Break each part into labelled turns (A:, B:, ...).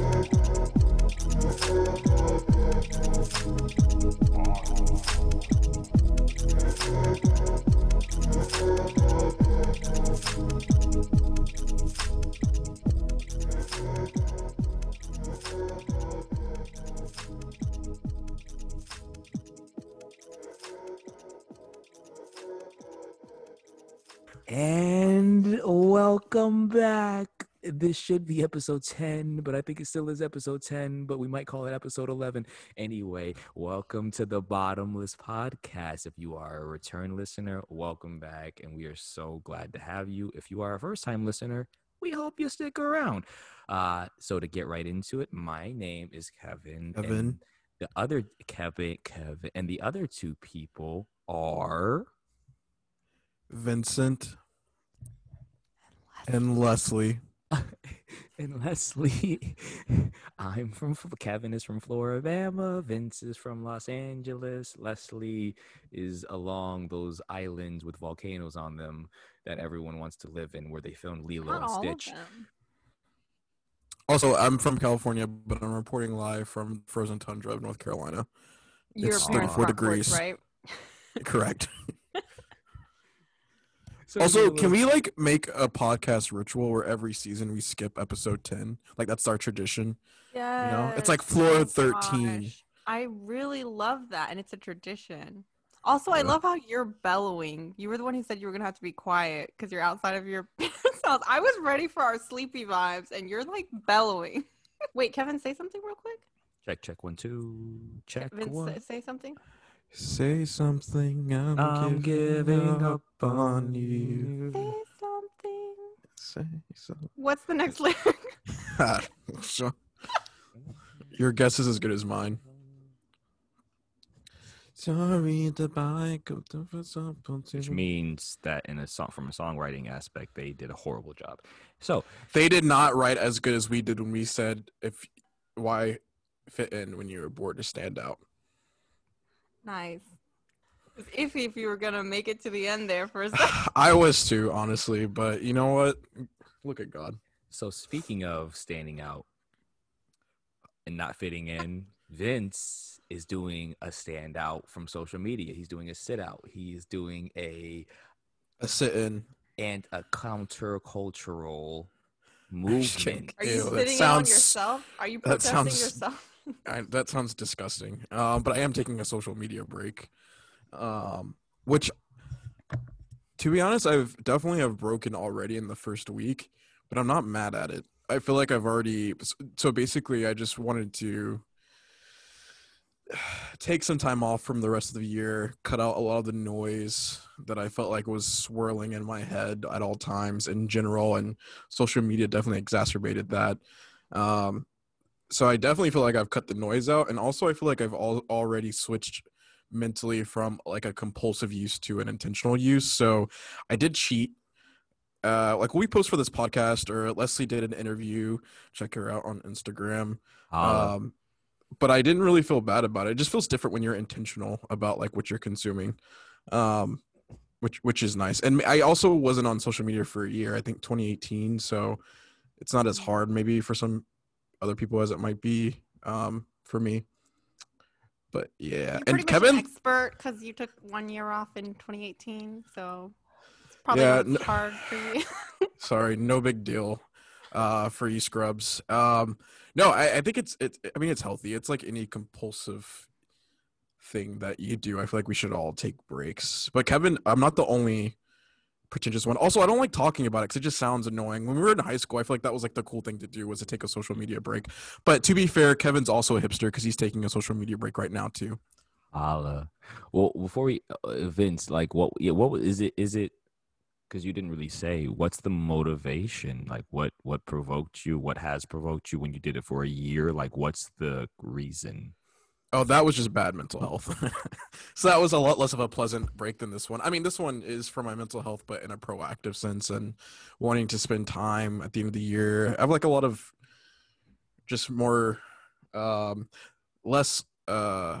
A: And welcome back. This should be episode 10, but I think it still is episode 10, but we might call it episode 11. Anyway, welcome to the Bottomless Podcast. If you are a return listener, welcome back. And we are so glad to have you. If you are a first time listener, we hope you stick around. Uh, so, to get right into it, my name is Kevin. and
B: Kevin.
A: The other Kevin, Kevin, and the other two people are.
B: Vincent and Leslie.
A: and Leslie, I'm from Kevin is from Floribama. Vince is from Los Angeles. Leslie is along those islands with volcanoes on them that everyone wants to live in, where they filmed Lilo
C: Not
A: and Stitch.
B: Also, I'm from California, but I'm reporting live from frozen tundra of North Carolina.
C: Your
B: It's
C: parents'
B: 34
C: front porch,
B: degrees.
C: right?
B: Correct.
A: So
B: also,
A: Lilo-
B: can we like make a podcast ritual where every season we skip episode 10? Like that's our tradition.
C: Yeah.
B: You know, it's like floor 13.
C: I really love that, and it's a tradition. Also, I love how you're bellowing. You were the one who said you were gonna have to be quiet because you're outside of your parents' house. I was ready for our sleepy vibes, and you're like bellowing. Wait, Kevin, say something real quick.
A: check check one two check
C: Vince,
A: one.
C: say, say something.
B: Say something. I'm,
A: I'm giving up
B: on you.
C: Say something.
B: Say something.
C: What's the next lyric?
B: Sure. Your guess is as good as mine. Sorry, the bike of the
A: Which means that in a song from a songwriting aspect, they did a horrible job. So
B: They did not write as good as we did when we said if why fit in when you were bored to stand out.
C: Nice. It's iffy if you were gonna make it to the end there for a second.
B: I was too, honestly, but you know what? Look at God.
A: So speaking of standing out and not fitting in, Vince is doing a standout from social media. He's doing a sit out. He's doing a
B: A sit in.
A: and a countercultural
B: just
A: movement.
C: Are you
B: Ew, that
C: sitting on
B: sounds-
C: yourself? Are you protesting
B: sounds-
C: yourself?
B: I, that sounds disgusting. Um, but I am taking a social media break. Um, which, to be honest, I've definitely have broken already in the first week, but I'm not mad at it. I feel like I've already. So basically, I just wanted to take some time off from the rest of the year, cut out a lot of the noise that I felt like was swirling in my head at all times in general, and social media definitely exacerbated that. Um, so I definitely feel like I've cut the noise out, and also I feel like I've al- already switched mentally from like a compulsive use to an intentional use. So I did cheat. Uh, like we post for this podcast, or Leslie did an interview. Check her out on Instagram.
A: Holla.
B: Um, but I didn't really feel bad about it. It just feels different when you're intentional about like what you're consuming, um, which which is nice. And I also wasn't on social media for a year. I think 2018, so it's not as hard maybe for some other people as it might be um, for me. But yeah, and Kevin,
C: an expert because you took one year off in 2018, so it's probably
B: Yeah,
C: hard for you.
B: sorry, no big deal uh, for you scrubs. Um, no, I, I think it's it's. I mean, it's healthy. It's like any compulsive thing that you do. I feel like we should all take breaks. But Kevin, I'm not the only pretentious one. Also, I don't like talking about it because it just sounds annoying. When we were in high school, I feel like that was like the cool thing to do was to take a social media break. But to be fair, Kevin's also a hipster because he's taking a social media break right now too.
A: Holla. Well, before we, uh, Vince, like, what? Yeah, what is it? Is it? Because you didn't really say. What's the motivation? Like, what? What provoked you? What has provoked you when you did it for a year? Like, what's the reason?
B: Oh, that was just bad mental health. so that was a lot less of a pleasant break than this one. I mean, this one is for my mental health, but in a proactive sense and wanting to spend time at the end of the year. I have like a lot of just more, um, less, uh,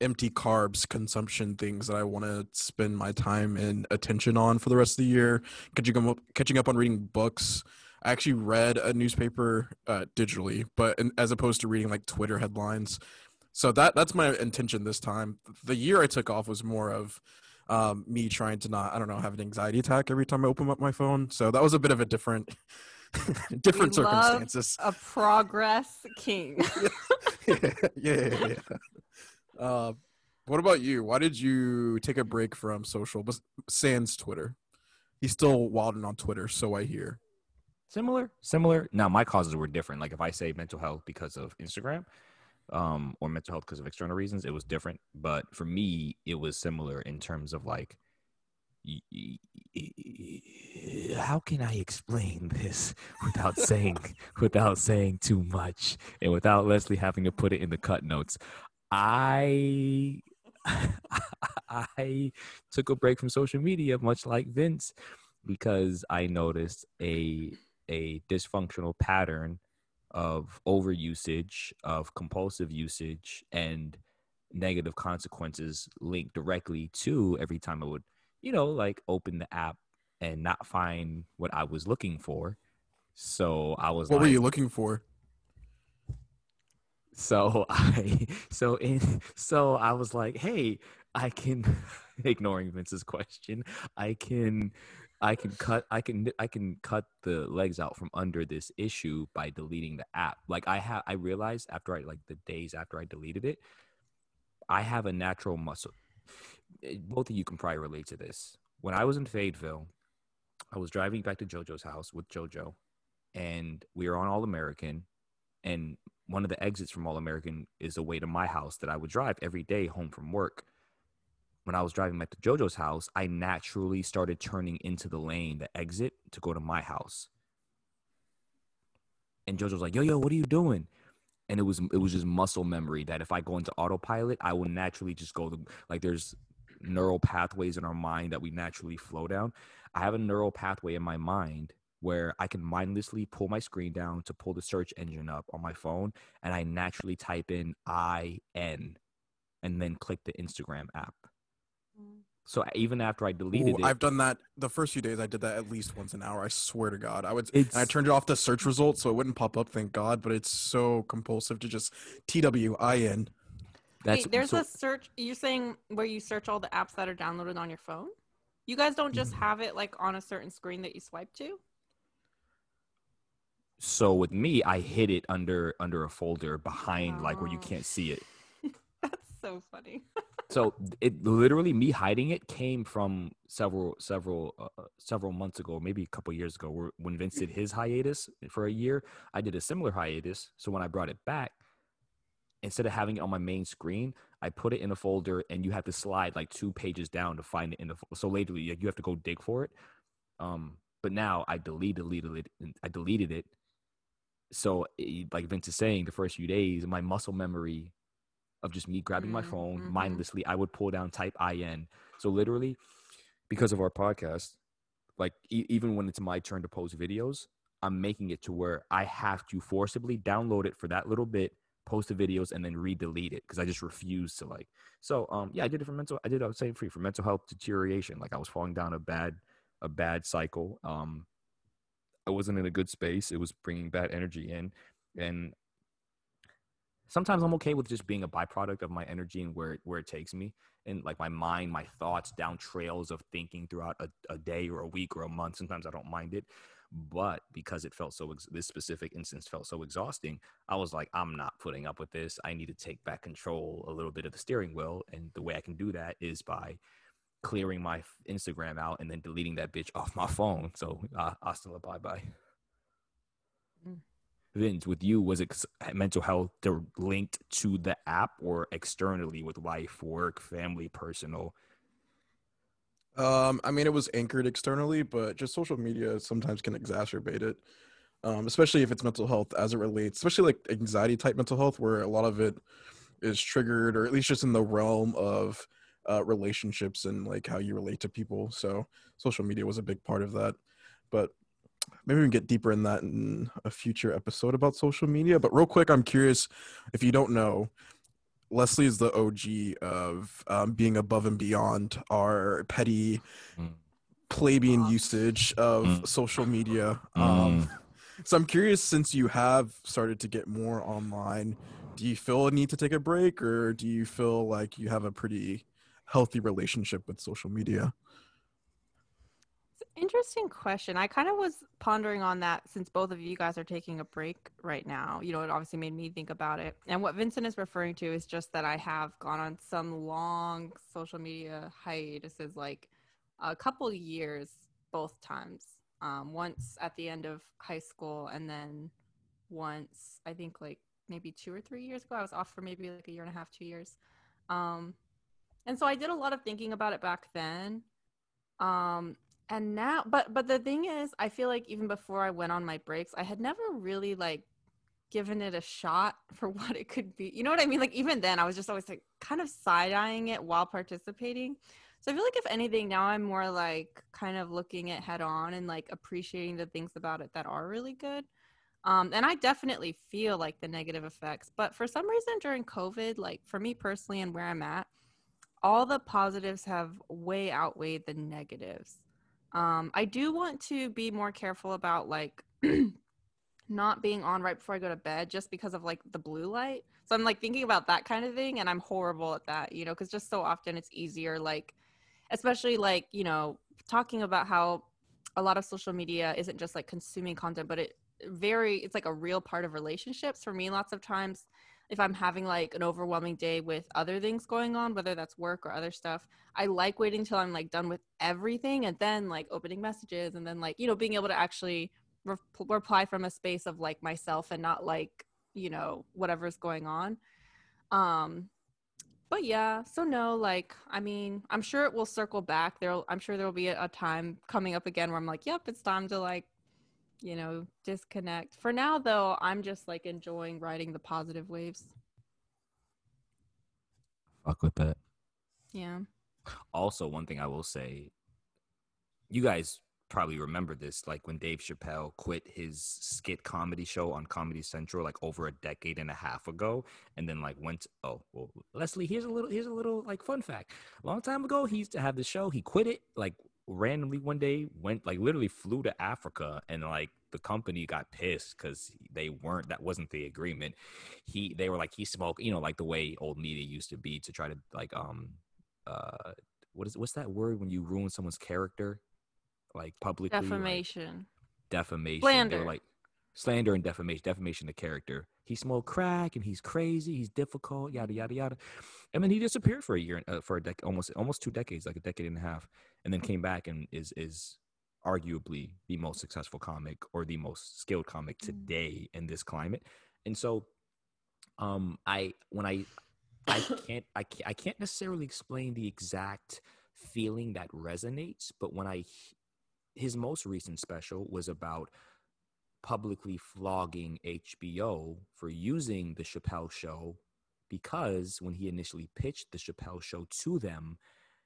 B: empty carbs consumption things that I want to spend my time and attention on for the rest of the year. Catching up, catching up on reading books. I actually read a newspaper uh, digitally, but in, as opposed to reading like Twitter headlines. So that that's my intention this time. The year I took off was more of um, me trying to not, I don't know, have an anxiety attack every time I open up my phone. So that was a bit of a different, different
C: We love
B: circumstances.
C: A progress king.
B: yeah, yeah, yeah. yeah. Uh, what about you? Why did you take a break from social? bes- Sans Twitter. He's still wilding on Twitter, so I hear.
A: Similar, similar. Now my causes were different. Like if I say mental health because of Instagram, um, or mental health because of external reasons, it was different. But for me, it was similar in terms of like, y- y- y- how can I explain this without saying without saying too much and without Leslie having to put it in the cut notes? I I took a break from social media, much like Vince, because I noticed a a dysfunctional pattern of overusage, of compulsive usage, and negative consequences linked directly to every time I would, you know, like open the app and not find what I was looking for. So I was
B: What
A: like,
B: were you looking for?
A: so I so in so I was like, hey, I can ignoring Vince's question, I can I can cut I can I can cut the legs out from under this issue by deleting the app. Like I have I realized after I like the days after I deleted it, I have a natural muscle. eh, Both of you can probably relate to this. When I was in Fayetteville, I was driving back to JoJo's house with JoJo, and we were on All American, and one of the exits from All American is a way to my house that I would drive every day home from work. When I was driving back to JoJo's house, I naturally started turning into the lane, the exit, to go to my house. And JoJo's like, "Yo, yo, what are you doing?" And it was it was just muscle memory that if I go into autopilot, I will naturally just go the, like there's neural pathways in our mind that we naturally flow down. I have a neural pathway in my mind where I can mindlessly pull my screen down to pull the search engine up on my phone, and I naturally type in I N, and then click the Instagram app. So even after I deleted
B: Ooh,
A: it,
B: I've done that the first few days. I did that at least once an hour. I swear to God, I would. And I turned it off the search results so it wouldn't pop up. Thank God, but it's so compulsive to just T W I N.
A: that's
C: Wait, there's
A: so-
C: a search. You're saying where you search all the apps that are downloaded on your phone? You guys don't just
A: Mm.
C: have it like on a certain screen that you swipe to?
A: so with me, I hid it under under a folder behind like where you
C: Oh.
A: can't see it.
C: That's so funny.
A: so it literally me hiding it came from several several uh, several months ago maybe a couple years ago where, when vince did his hiatus for a year i did a similar hiatus. So when i brought it back instead of having it on my main screen i put it in a folder and you have to slide like two pages down to find it in the so lately like, you have to go dig for it. Um but now i deleted deleted it i deleted it. So like vince is saying the first few days my muscle memory of just me grabbing my
C: Mm,
A: phone
C: mhm.
A: mindlessly i would pull down type in so literally because of our podcast like e- even when it's my turn to post videos i'm making it to where i have to forcibly download it for that little bit post the videos and then re-delete it because i just refuse to like so um yeah i did it for mental i did i was saying free for mental health deterioration. Like i was falling down a bad a bad cycle um i wasn't in a good space. It was bringing bad energy in and sometimes i'm okay with just being a byproduct of my energy and where where it takes me and like my mind my thoughts down trails of thinking throughout a, a day or a week or a month. Sometimes i don't mind it but because it felt so ex- this specific instance felt so exhausting i was like i'm not putting up with this. I need to take back control a little bit of the steering wheel and the way i can do that is by clearing my instagram out and then deleting that bitch off my phone. So uh, hasta la bye bye
C: Mm.
A: Vince, with you, was it s- mental health linked to the app or externally with life, work, family, personal?
B: Um, I mean, it was anchored externally, but just social media sometimes can exacerbate it, um, especially if it's mental health as it relates, especially like anxiety type mental health, where a lot of it is triggered, or at least just in the realm of uh, relationships and like how you relate to people. So social media was a big part of that. But maybe we can get deeper in that in a future episode about social media. But real quick, I'm curious if you don't know, Leslie is the OG of um, being above and beyond our petty
A: Mm.
B: plebeian usage of
A: Mm.
B: social media. Um, So I'm curious, since you have started to get more online, do you feel a need to take a break, or do you feel like you have a pretty healthy relationship with social media?
C: Interesting question. I kind of was pondering on that since both of you guys are taking a break right now. You know, it obviously made me think about it. And what Vincent is referring to is just that I have gone on some long social media hiatuses, like a couple years, both times. Um, once at the end of high school, and then once, I think like maybe two or three years ago, I was off for maybe like a year and a half, two years. Um, and so I did a lot of thinking about it back then. Um, and now but but the thing is i feel like even before i went on my breaks i had never really like given it a shot for what it could be. You know what i mean? Like even then i was just always like kind of side-eyeing it while participating. So i feel like if anything now i'm more like kind of looking it head on and like appreciating the things about it that are really good. Um, and i definitely feel like the negative effects but for some reason during covid like for me personally and where i'm at all the positives have way outweighed the negatives um, I do want to be more careful about like not being on right before I go to bed just because of like the blue light. So I'm like thinking about that kind of thing and I'm horrible at that, you know, because just so often it's easier, like, especially like, you know, talking about how a lot of social media isn't just like consuming content, but it very, it's like a real part of relationships. For me, lots of times, if I'm having like an overwhelming day with other things going on, whether that's work or other stuff, I like waiting till I'm like done with everything and then like opening messages and then like, you know, being able to actually re- reply from a space of like myself and not like, you know, whatever's going on. Um, but yeah, so no, like, I mean, I'm sure it will circle back. There, I'm sure there will be a, a time coming up again where I'm like, yep, it's time to like you know, disconnect. For now, though, I'm just like enjoying riding the positive waves.
A: Fuck with that.
C: Yeah.
A: Also, one thing I will say, you guys probably remember this, like when Dave Chappelle quit his skit comedy show on Comedy Central, like over a decade and a half ago, and then like went. To, oh well, Leslie, here's a little, here's a little like fun fact. A long time ago, he used to have the show. He quit it like randomly one day went like literally flew to Africa and like the company got pissed because they weren't that wasn't the agreement. He they were like he smoked you know like the way old media used to be to try to like um uh what is what's that word when you ruin someone's character? Like publicly
C: defamation.
A: like, defamation
C: slander.
A: like slander and defamation defamation the character he smoked crack and he's crazy he's difficult yada yada yada and then he disappeared for a year uh, for a decade almost almost two decades like a decade and a half and then came back and is is arguably the most successful comic or the most skilled comic mm. today in this climate. And so um I when I I can't I can't, I can't necessarily explain the exact feeling that resonates, but when I his most recent special was about publicly flogging HBO for using the Chappelle show because when he initially pitched the Chappelle show to them,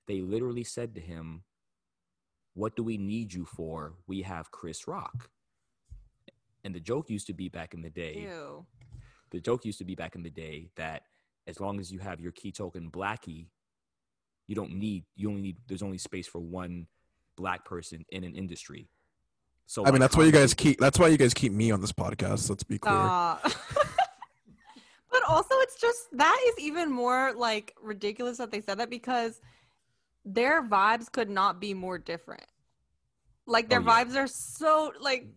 A: they literally said to him, What do we need you for? We have Chris Rock. And the joke used to be back in the day.
C: Ew.
A: The joke used to be back in the day that as long as you have your key token blackie, you don't need you only need there's only space for one black person in an industry.
B: So I mean that's why you guys keep that's why you guys keep me on this podcast. Let's be clear. Uh,
C: but also it's just that is even more like ridiculous that they said that because their vibes could not be more different. Like their oh, yeah. vibes are so like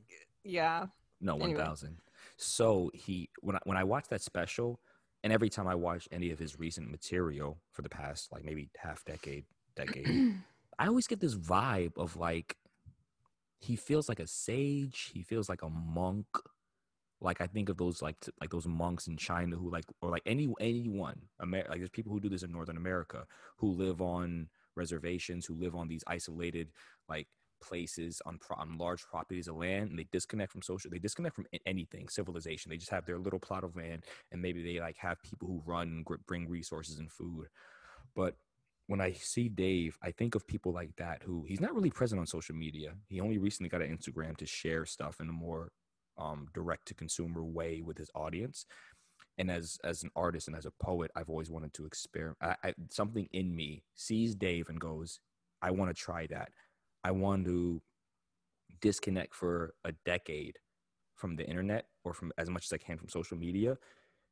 C: yeah.
A: No, one thousand. Anyway. So he when I when I watched that special, and every time I watch any of his recent material for the past like maybe half decade, decade, I always get this vibe of like he feels like a sage, he feels like a monk. Like I think of those like t- like those monks in China who like or like any anyone Amer- like there's people who do this in Northern America who live on reservations who live on these isolated like places on, pro- on large properties of land and they disconnect from social they disconnect from anything civilization they just have their little plot of land and maybe they like have people who run and bring resources and food but when i see dave i think of people like that who he's not really present on social media. He only recently got an instagram to share stuff in a more um, direct to consumer way with his audience. And as as an artist and as a poet i've always wanted to experiment I, I, something in me sees dave and goes i want to try that. I want to disconnect for a decade from the internet or from as much as I can from social media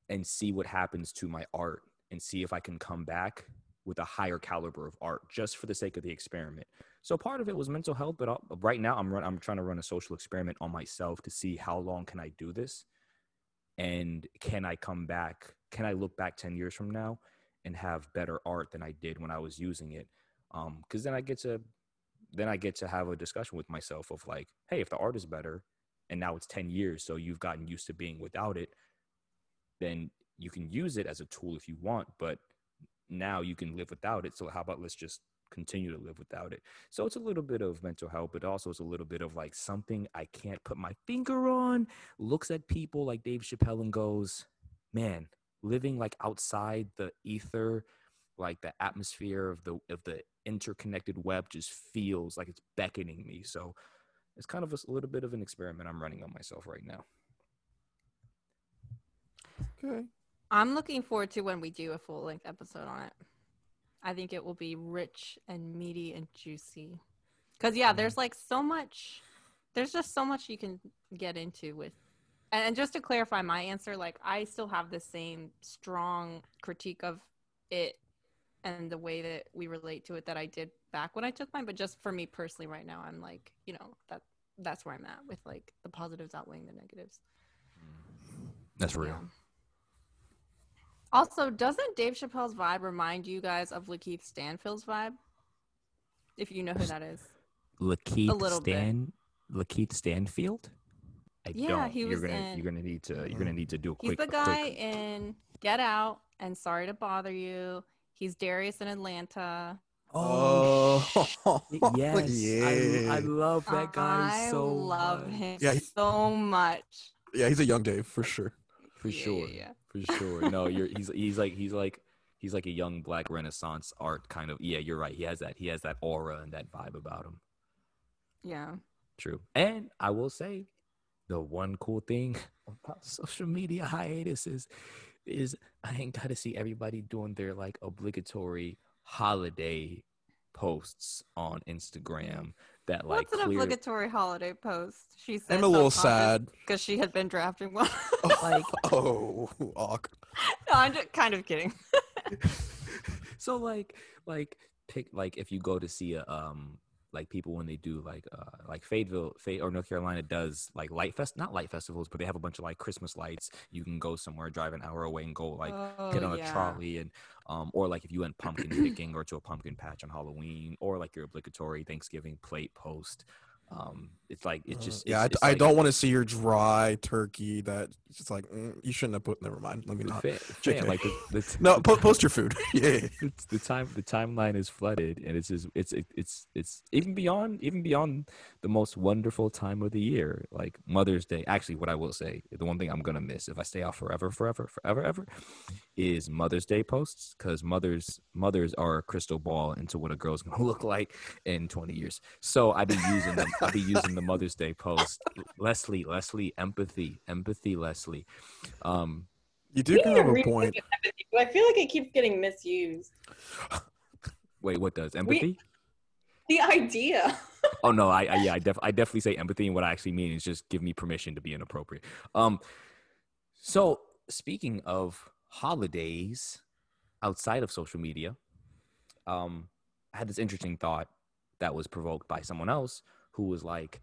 A: and see what happens to my art and see if I can come back with a higher caliber of art just for the sake of the experiment. So part of it was mental health, but I'll, right now I'm run, I'm trying to run a social experiment on myself to see how long can I do this, and can I come back? Can I look back ten years from now and have better art than I did when I was using it? Because um, then I get to then I get to have a discussion with myself of like, hey, if the art is better, and now it's ten years, so you've gotten used to being without it, then you can use it as a tool if you want, but now you can live without it. So how about let's just continue to live without it. So it's a little bit of mental health, but also it's a little bit of like something I can't put my finger on. Looks at people like Dave Chappelle and goes, man, living like outside the ether, like the atmosphere of the of the interconnected web just feels like it's beckoning me. So it's kind of a, a little bit of an experiment I'm running on myself right now.
C: Okay. I'm looking forward to when we do a full length episode on it. I think it will be rich and meaty and juicy. Cause yeah, there's mm-hmm. like so much there's just so much you can get into with and just to clarify my answer, like I still have the same strong critique of it and the way that we relate to it that I did back when I took mine. But just for me personally right now, I'm like, you know, that that's where I'm at with like the positives outweighing the negatives.
A: That's real. Yeah.
C: Also, doesn't Dave Chappelle's vibe remind you guys of LaKeith Stanfield's vibe? If you know who that is.
A: LaKeith Stan bit. LaKeith Stanfield?
C: I yeah, don't. he was
A: you're gonna
C: in,
A: you're gonna need to you're gonna mm. need to do a quick
C: He's the guy
A: quick.
C: in Get Out and Sorry to Bother You. He's Darius in Atlanta.
A: Oh, oh yes, yeah. I, I, love that guy
C: I
A: so.
C: I love much. him yeah, so much.
B: Yeah, he's a young Dave for sure.
A: For yeah, sure. Yeah, for sure. No, you're he's he's like he's like he's like a young black renaissance art kind of yeah, you're right. He has that he has that aura and that vibe about him.
C: Yeah.
A: True. And I will say the one cool thing about social media hiatuses is I ain't gotta see everybody doing their like obligatory holiday posts on Instagram that like
C: What's an clear... obligatory holiday post? She said
B: I'm a little sad
C: because she had been drafting one.
B: like oh, awkward.
C: no, I'm just kind of kidding.
A: so like like pick like if you go to see a um like people when they do like uh like Fayetteville, Fade or North Carolina does like light fest, not light festivals, but they have a bunch of like Christmas lights. You can go somewhere, drive an hour away, and go like oh, get on yeah. a trolley, and um or like if you went pumpkin picking or to a pumpkin patch on Halloween, or like your obligatory Thanksgiving plate post. Um, it's like it's just
B: uh, yeah.
A: It's,
B: I,
A: it's
B: I don't want to see your dry turkey. That it's like mm, you shouldn't have put. Never mind. Let me not. Fan,
A: fan, like the, the,
B: no, po- post your food. yeah,
A: it's the time. The timeline is flooded, and it's just it's it's it's even beyond even beyond the most wonderful time of the year, like Mother's Day. Actually, what I will say, the one thing I'm gonna miss if I stay out forever, forever, forever, ever, is Mother's Day posts because mothers mothers are a crystal ball into what a girl's gonna look like in 20 years. So I've been using them. I'll be using the Mother's Day post. Leslie, Leslie, empathy, empathy, Leslie. Um,
B: you do have a point.
D: Empathy, but I feel like it keeps getting misused.
A: Wait, what does empathy?
D: We, the idea.
A: oh no, I, I yeah, I, def, I definitely say empathy, and what I actually mean is just give me permission to be inappropriate. Um, so speaking of holidays outside of social media, um, I had this interesting thought that was provoked by someone else who was like,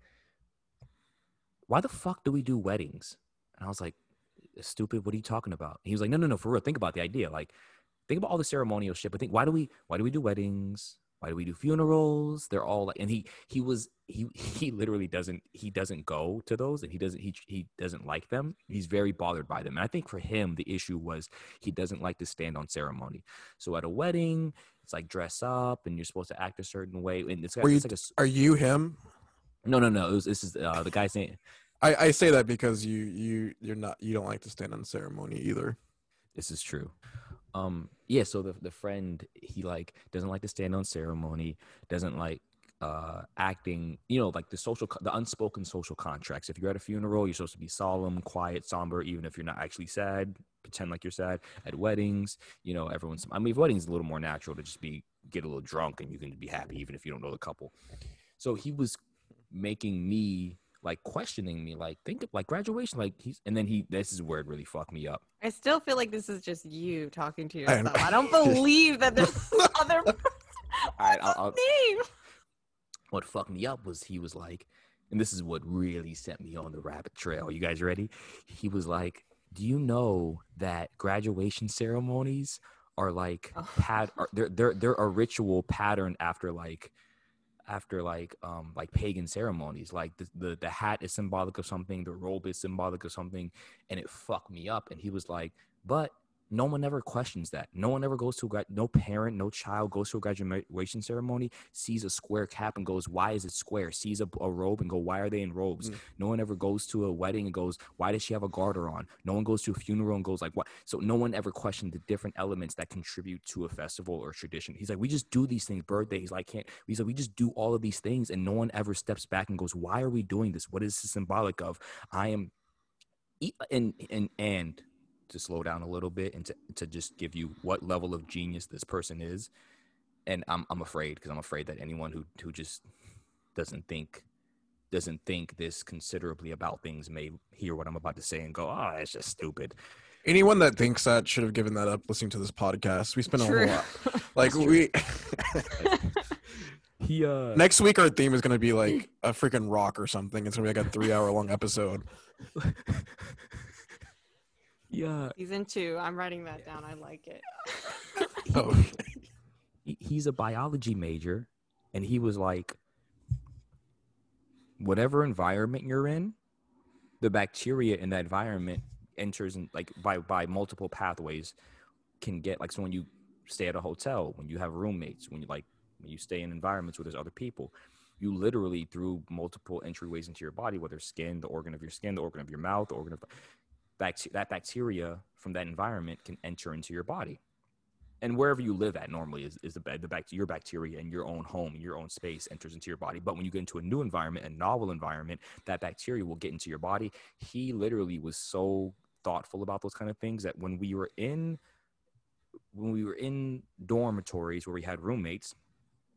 A: why the fuck do we do weddings? And I was like, stupid. What are you talking about? he was like, no, no, no, for real. Think about the idea. Like, think about all the ceremonial shit. But think, why do we, why do we do weddings? Why do we do funerals? They're all like, and he, he was, he, he literally doesn't, he doesn't go to those and he doesn't, he, he doesn't like them. He's very bothered by them. And I think for him, the issue was he doesn't like to stand on ceremony. So at a wedding, it's like dress up and you're supposed to act a certain way. And it's,
B: you,
A: it's
B: like a, are you him?
A: No, no, no. Was, this is uh, the guy saying.
B: I, I say that because you you you're not you don't like to stand on ceremony either.
A: This is true. Um, yeah. So the the friend he like doesn't like to stand on ceremony. Doesn't like uh acting you know like the social the unspoken social contracts if you're at a funeral you're supposed to be solemn quiet somber even if you're not actually sad pretend like you're sad at weddings you know everyone's i mean weddings a little more natural to just be get a little drunk and you can be happy even if you don't know the couple so he was making me like questioning me, like think of like graduation, like he's and then he this is where it really fucked me up.
C: I still feel like this is just you talking to yourself.
B: know.
C: I, don't believe that there's other person.
A: All right,
C: What's
A: I'll-
C: name?
A: What fucked me up was he was like, and this is what really sent me on the rabbit trail. You guys ready? He was like, "Do you know that graduation ceremonies are like
C: Oh.
A: pat are, they're they're they're a ritual pattern after like after like um like pagan ceremonies like the, the the hat is symbolic of something the robe is symbolic of something and it fucked me up and he was like but no one ever questions that. No one ever goes to a grad no parent no child goes to a graduation ceremony sees a square cap and goes why is it square? Sees a, a robe and go why are they in robes?
B: Mm.
A: no one ever goes to a wedding and goes why does she have a garter on? No one goes to a funeral and goes like what so no one ever questioned the different elements that contribute to a festival or tradition. He's like we just do these things Birthday. He's like can't he's like we just do all of these things and no one ever steps back and goes why are we doing this? What is this symbolic of? I am and and and to slow down a little bit and to, to just give you what level of genius this person is and i'm, I'm afraid because i'm afraid that anyone who who just doesn't think doesn't think this considerably about things may hear what i'm about to say and go oh it's just stupid
B: Anyone that thinks that should have given that up listening to this podcast. We spent a whole lot. Like we
A: he uh
B: next week our theme is gonna be like a freaking rock or something. It's gonna be like a three hour long episode.
A: yeah
C: Season two. I'm writing that down. I like it.
B: Oh,
A: he- he's a biology major and he was like whatever environment you're in the bacteria in that environment enters in like by by multiple pathways can get like so when you stay at a hotel when you have roommates when you like when you stay in environments where there's other people you literally through multiple entryways into your body whether skin the organ of your skin the organ of your mouth the organ of that bacteria from that environment can enter into your body. And wherever you live at normally is, is the, the your bacteria in your own home your own space enters into your body. But when you get into a new environment a novel environment that bacteria will get into your body. He literally was so thoughtful about those kind of things that when we were in when we were in dormitories where we had roommates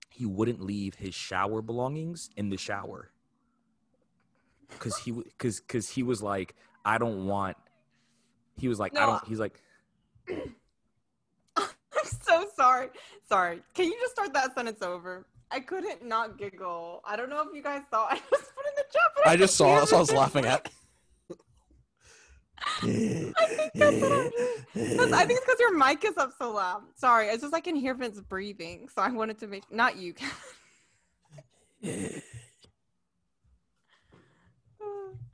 A: he wouldn't leave his shower belongings in the shower. Because he because because he was like i don't want he was like i don't he's like
C: I'm so sorry. Sorry. Can you just start that sentence over? I couldn't not giggle. I don't know if you guys saw. I just put in the chat. but
B: I just saw. That's what I was laughing at.
C: I think that's what I'm I think it's because your mic is up so loud. Sorry, it's just I can hear Vince breathing, so I wanted to make not you.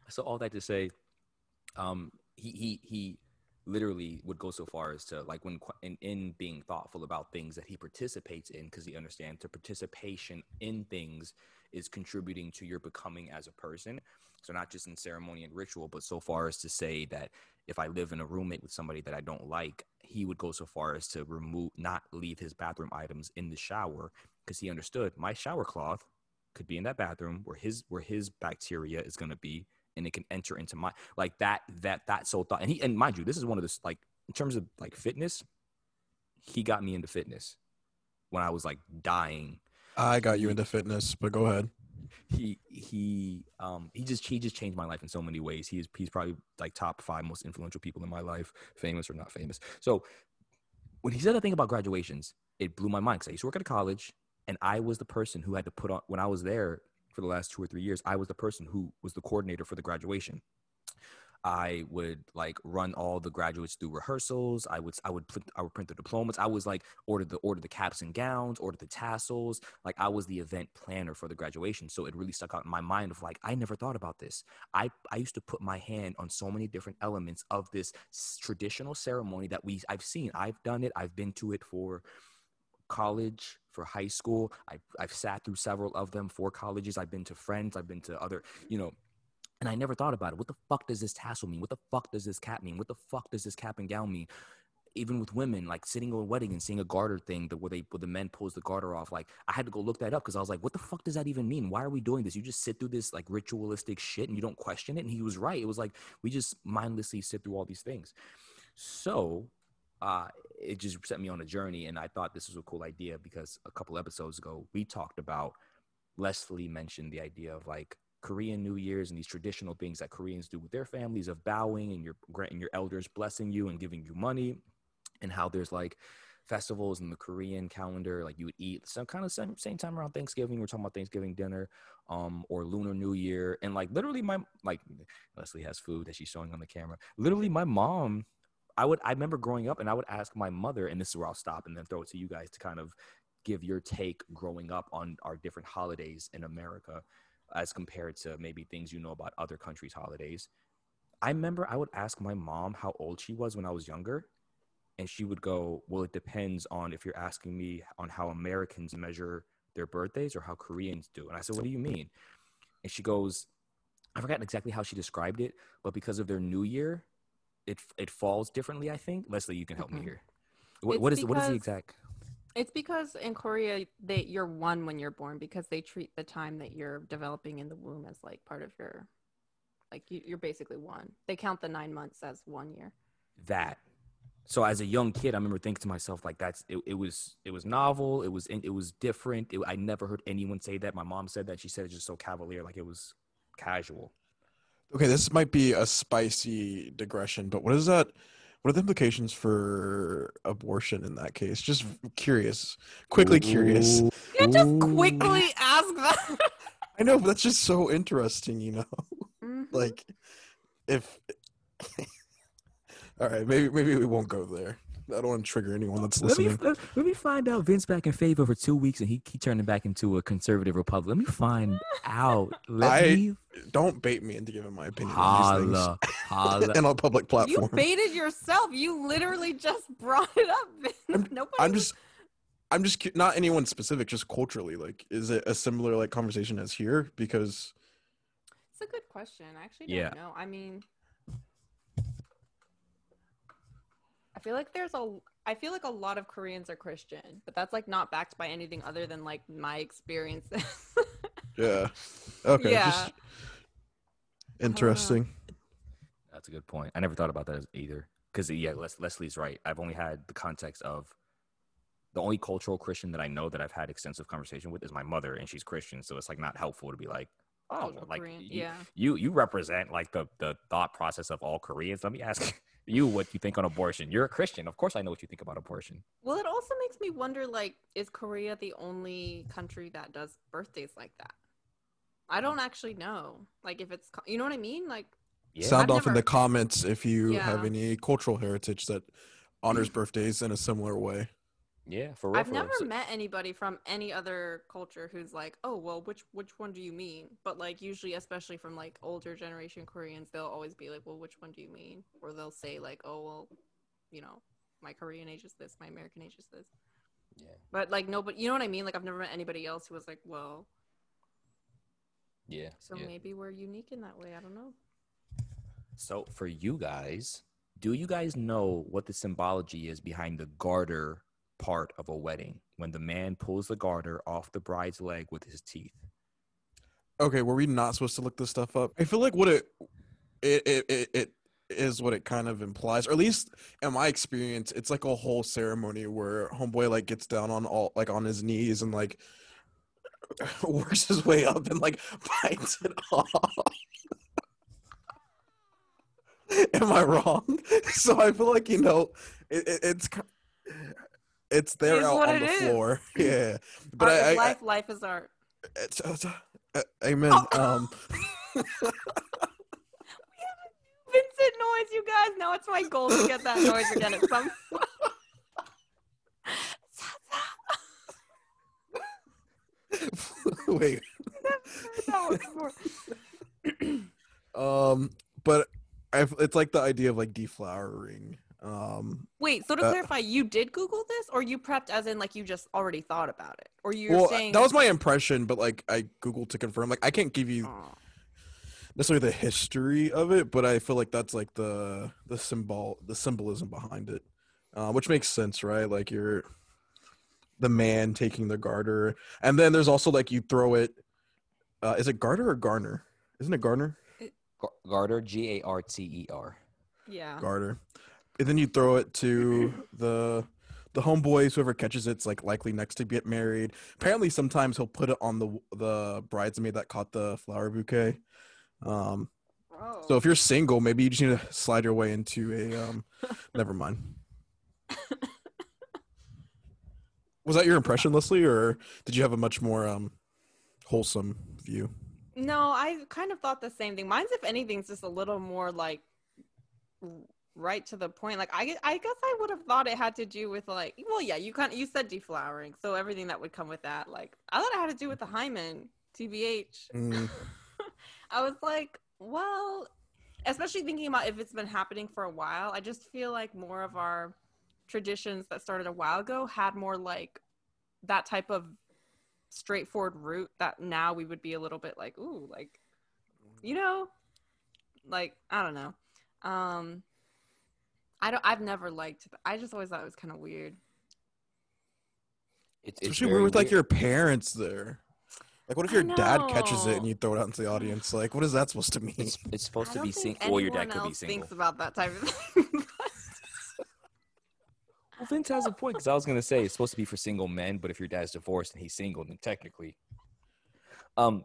A: so all that to say um he he he literally would go so far as to like when in, in being thoughtful about things that he participates in because he understands the participation in things is contributing to your becoming as a person. So not just in ceremony and ritual but so far as to say that if i live in a roommate with somebody that i don't like he would go so far as to remove not leave his bathroom items in the shower because he understood my shower cloth could be in that bathroom where his where his bacteria is going to be and it can enter into my like that that that soul thought. And he and mind you this is one of the like in terms of like fitness he got me into fitness when i was like dying.
B: I got you into fitness, but go ahead.
A: he he um he just he just changed my life in so many ways. He's he's probably like top five most influential people in my life famous or not famous. So when he said that thing about graduations it blew my mind because i used to work at a college and i was the person who had to put on when i was there for the last two or three years i was the person who was the coordinator for the graduation I would like run all the graduates through rehearsals. I would I would print I would print the diplomas. I was like order the order the caps and gowns, order the tassels. Like I was the event planner for the graduation. So it really stuck out in my mind of like I never thought about this. I I used to put my hand on so many different elements of this traditional ceremony that we I've seen. I've done it. I've been to it for college for high school I, i've sat through several of them for colleges i've been to friends i've been to other you know and I never thought about it. What the fuck does this tassel mean? What the fuck does this cap mean? What the fuck does this cap and gown mean? Even with women, like sitting at a wedding and seeing a garter thing, the, where they where the men pulls the garter off, like I had to go look that up because I was like, what the fuck does that even mean? Why are we doing this? You just sit through this like ritualistic shit and you don't question it. And he was right. It was like we just mindlessly sit through all these things. So uh, it just set me on a journey, and I thought this was a cool idea because a couple episodes ago we talked about Leslie mentioned the idea of like Korean New Year's and these traditional things that Koreans do with their families of bowing and your granting your elders blessing you and giving you money, and how there's like festivals in the Korean calendar, like you would eat some kind of same, same time around Thanksgiving. We're talking about Thanksgiving dinner, um, or Lunar New Year, and like literally my like Leslie has food that she's showing on the camera. Literally, my mom, I would I remember growing up, and I would ask my mother, and this is where I'll stop and then throw it to you guys to kind of give your take growing up on our different holidays in America as compared to maybe things you know about other countries' holidays. I remember I would ask my mom how old she was when I was younger, and she would go, "Well, it depends on if you're asking me on how Americans measure their birthdays or how Koreans do." And I said, "What do you mean?" And she goes, "I forgot exactly how she described it, but because of their New Year, it it falls differently. I think Leslie, you can help me
C: Mhm.
A: here. What, what is what is the exact?
C: It's because in Korea they you're one when you're born because they treat the time that you're developing in the womb as like part of your like you, you're basically one. They count the nine months as one year.
A: that. So as a young kid, I remember thinking to myself like that's it, it was it was novel, it was it was different. It, I never heard anyone say that. My mom said that. She said it just so cavalier, like it was casual.
B: Okay, this might be a spicy digression, but what is that? What are the implications for abortion in that case? Just curious, quickly curious.
A: Ooh,
C: You just quickly ask that.
B: I know, but that's just so interesting, you know.
C: Mhm.
B: Like, if all right, maybe maybe we won't go there. I don't want to trigger anyone that's
A: Let me,
B: listening.
A: let, let me find out Vince back in favor for two weeks and he, he turning back into a conservative Republican. Let me find out. Let
B: I
A: me
B: Don't bait me into giving my opinion on these
A: holla, holla.
B: things in a public
C: you baited yourself. You literally just brought it up. Vince. Nobody.
B: I'm just I'm just not anyone specific, just culturally. Like, is it a similar like conversation as here? Because
C: It's a good question. I actually don't
A: Yeah.
C: know. I mean, I feel like there's a. I feel like a lot of Koreans are Christian, but that's like not backed by anything other than like my experiences.
B: yeah, okay,
C: Yeah.
B: just interesting.
A: That's a good point. I never thought about that either. Because yeah, Les- Leslie's right. I've only had the context of the only cultural Christian that I know that I've had extensive conversation with is my mother, and she's Christian, so it's like not helpful to be like, oh,
C: Cultural
A: well, like
C: Korean,
A: you,
C: yeah.
A: you you represent like the the thought process of all Koreans. Let me ask you what you think on abortion. You're a Christian, of course. I know what you think about abortion.
C: Well, it also makes me wonder like, is Korea the only country that does birthdays like that? I don't actually know. Like, if it's, you know what I mean? Like,
A: Yeah,
B: Sound
C: I've
B: off in the comments if you
C: Yeah.
B: have any cultural heritage that honors birthdays in a similar way.
A: Yeah, for real.
C: I've
A: for
C: never
A: So-
C: met anybody from any other culture who's like, oh, well, which which one do you mean? But like usually, especially from like older generation Koreans, they'll always be like, well, which one do you mean? Or they'll say like, oh, well, you know, my Korean age is this, my American age is this.
A: Yeah,
C: But like nobody, you know what I mean? Like I've never met anybody else who was like, well,
A: yeah.
C: so
A: yeah.
C: maybe we're unique in that way. I don't know.
A: So for you guys, do you guys know what the symbology is behind the garter part of a wedding when the man pulls the garter off the bride's leg with his teeth?
B: Okay, were we not supposed to look this stuff up? I feel like what it it it it, is what it kind of implies, or at least in my experience, it's like a whole ceremony where homeboy like gets down on all like on his knees and like works his way up and like bites it off. Am I wrong? So I feel like you know it, it, it's it's there out on the
C: is.
B: floor. Yeah, but
C: Art
B: I,
C: is
B: I, I
C: life, life is art.
B: it's, it's, uh, amen. Um.
C: We have a Vincent noise, you guys. Now it's my goal to get that noise again at some point.
B: Wait.
C: That was more-
B: Um, but I've, it's like the idea of like deflowering. Um,
C: Wait, so to
B: Uh,
C: clarify, you did Google this, or you prepped as in like you just already thought about it, or you're
B: well,
C: saying
B: that was my impression, but like I googled to confirm. Like I can't give you
C: Oh.
B: necessarily the history of it, but I feel like that's like the the symbol, the symbolism behind it, uh, which makes sense, right? Like you're the man taking the garter, and then there's also like you throw it. Uh, is it garter or garner? Isn't it garner?
A: Garter, G A R T E R.
C: yeah.
B: garter and then you throw it to the the homeboys, whoever catches it's like likely next to get married. Apparently, sometimes he'll put it on the the bridesmaid that caught the flower bouquet. Um,
C: Oh.
B: so if you're single, maybe you just need to slide your way into a. Um, never mind. Was that your impression, Leslie, or did you have a much more um, wholesome view?
C: No, I kind of thought the same thing. Mine's, if anything, is just a little more like right to the point. Like I, I guess I would have thought it had to do with like, well, yeah, you kind of you said deflowering, so everything that would come with that. Like I thought it had to do with the hymen, tbh.
B: Mm,
C: I was like, well, especially thinking about if it's been happening for a while. I just feel like more of our traditions that started a while ago had more like that type of straightforward route that now we would be a little bit like, ooh, like, you know, like I don't know. Um, I don't. I've never liked. I just always thought it was kind of weird.
A: It's, it's
B: Especially
A: very
B: with like your parents there. Like, what if your dad catches it and you throw it out into the audience? Like, what is that supposed to mean?
A: It's, it's supposed to be
C: think
A: single. Well, your dad
C: anyone
A: could be
C: else
A: single.
C: Thinks about that type of thing.
A: Well, Vince has a point because I was gonna say it's supposed to be for single men, but if your dad's divorced and he's single, then technically. Um,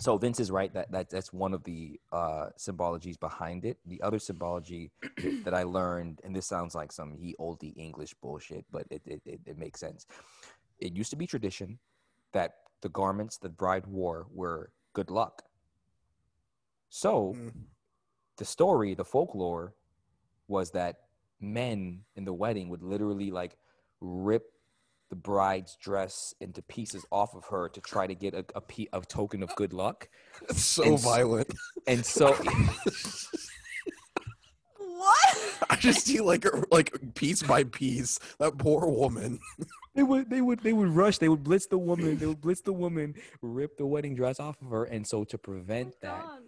A: so Vince is right that, that that's one of the uh, symbologies behind it. The other symbology that I learned, and this sounds like some ye olde English bullshit, but it, it, it, it makes sense. It used to be tradition that the garments the bride wore were good luck. So
B: Mm.
A: the story, the folklore, was that men in the wedding would literally like rip the bride's dress into pieces off of her to try to get a, a, pe- a token of good luck.
B: It's so
A: And s-
B: violent.
A: And so,
C: what?
B: I just see like like piece by piece that poor woman.
A: they would they would they would rush. They would blitz the woman. They would blitz the woman, rip the wedding dress off of her. And so to prevent oh that,
C: God.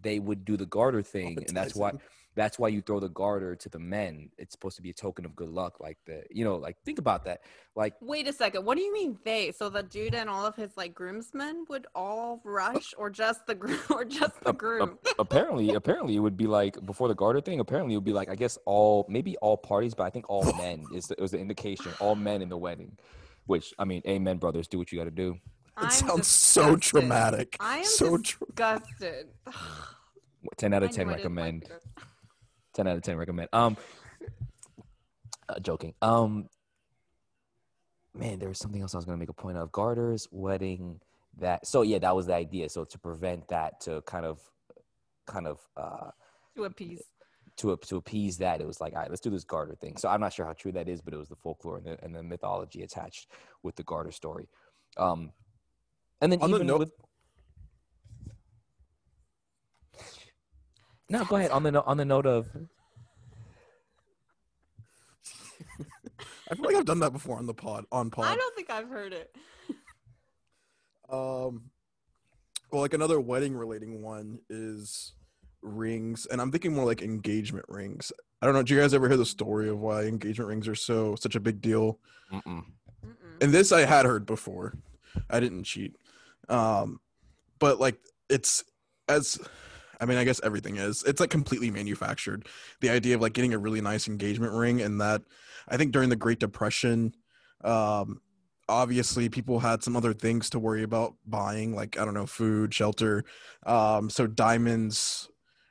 A: they would do the garter thing, and that's why
B: Traumatizing.
A: That's why you throw the garter to the men. It's supposed to be a token of good luck, like the you know, like think about that. Like
C: Wait a second. What do you mean they? So the dude and all of his like groomsmen would all rush, or just the groom, or just the
A: Ap-
C: groom?
A: ap- apparently, apparently it would be like before the garter thing. Apparently, it would be like I guess all maybe all parties, but I think all men is the, it was the indication. All men in the wedding, which I mean, amen, brothers, do what you got to do.
B: It
C: I'm
B: sounds so traumatic.
C: I am
B: so tra-
C: disgusted.
A: Ten out of ten
C: knew I didn't like
A: recommend.
C: this.
A: Ten out of ten recommend. Um, uh, joking. Um, man, there was something else I was gonna make a point of. Garters, wedding. That so yeah, that was the idea. So to prevent that, to kind of, kind of uh
C: to appease.
A: to to appease that, it was like, all right, let's do this garter thing. So I'm not sure how true that is, but it was the folklore and the, and the mythology attached with the garter story. Um, and then
B: On the
A: even
B: note-
A: with no, go ahead on the no- on the note of
B: I feel like I've done that before on the pod on pod.
C: I don't think I've heard it.
B: Um, well, like another wedding relating one is rings, and I'm thinking more like engagement rings. I don't know. Do you guys ever hear the story of why engagement rings are so such a big deal?
A: Mm-mm.
C: Mm-mm.
B: And this I had heard before. I didn't cheat. Um, but like it's as I mean, I guess everything is. It's like completely manufactured. The idea of like getting a really nice engagement ring and that I think during the Great Depression, um, obviously people had some other things to worry about buying, like I don't know, food, shelter. Um, so diamonds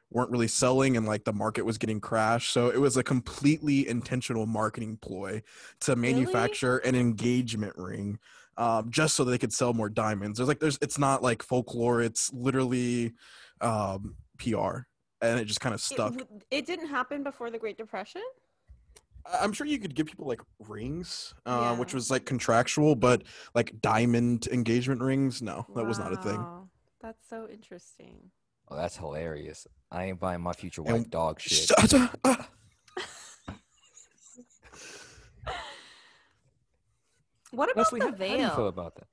B: weren't really selling and like the market was getting crashed. So it was a completely intentional marketing ploy to
C: Really?
B: manufacture an engagement ring um, just so they could sell more diamonds. There's like there's it's not like folklore, it's literally um, PR. And it just kind of stuck.
C: w- it didn't happen before the Great Depression.
B: I- I'm sure you could give people like rings, uh, which was like contractual, but like diamond engagement rings, no, that was not a thing.
C: That's so interesting.
A: Oh, that's hilarious. I ain't buying my future
B: And-
A: wife dog shit.
B: Shut up.
C: What about
A: Leslie,
C: the
A: how, how do you feel about that?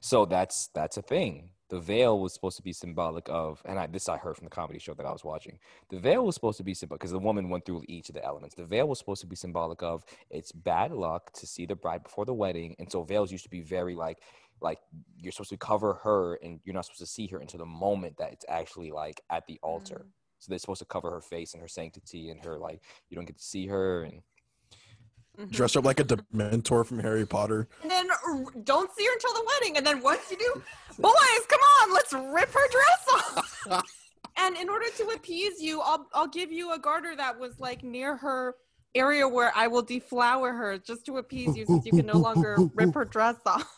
A: So that's that's a thing. The veil was supposed to be symbolic of, and I, this I heard from the comedy show that I was watching. The veil was supposed to be symbolic because the woman went through each of the elements. The veil was supposed to be symbolic of it's bad luck to see the bride before the wedding, and so veils used to be very like like you're supposed to cover her, and you're not supposed to see her until the moment that it's actually like at the altar.
C: Mm.
A: So they're supposed to cover her face and her sanctity and her like you don't get to see her and.
B: Dressed up like a Dementor from Harry Potter.
C: And then don't see her until the wedding. And then what you do? Boys, come on, let's rip her dress off. and in order to appease you, I'll I'll give you a garter that was like near her area where I will deflower her just to appease you since you can no longer rip her dress off.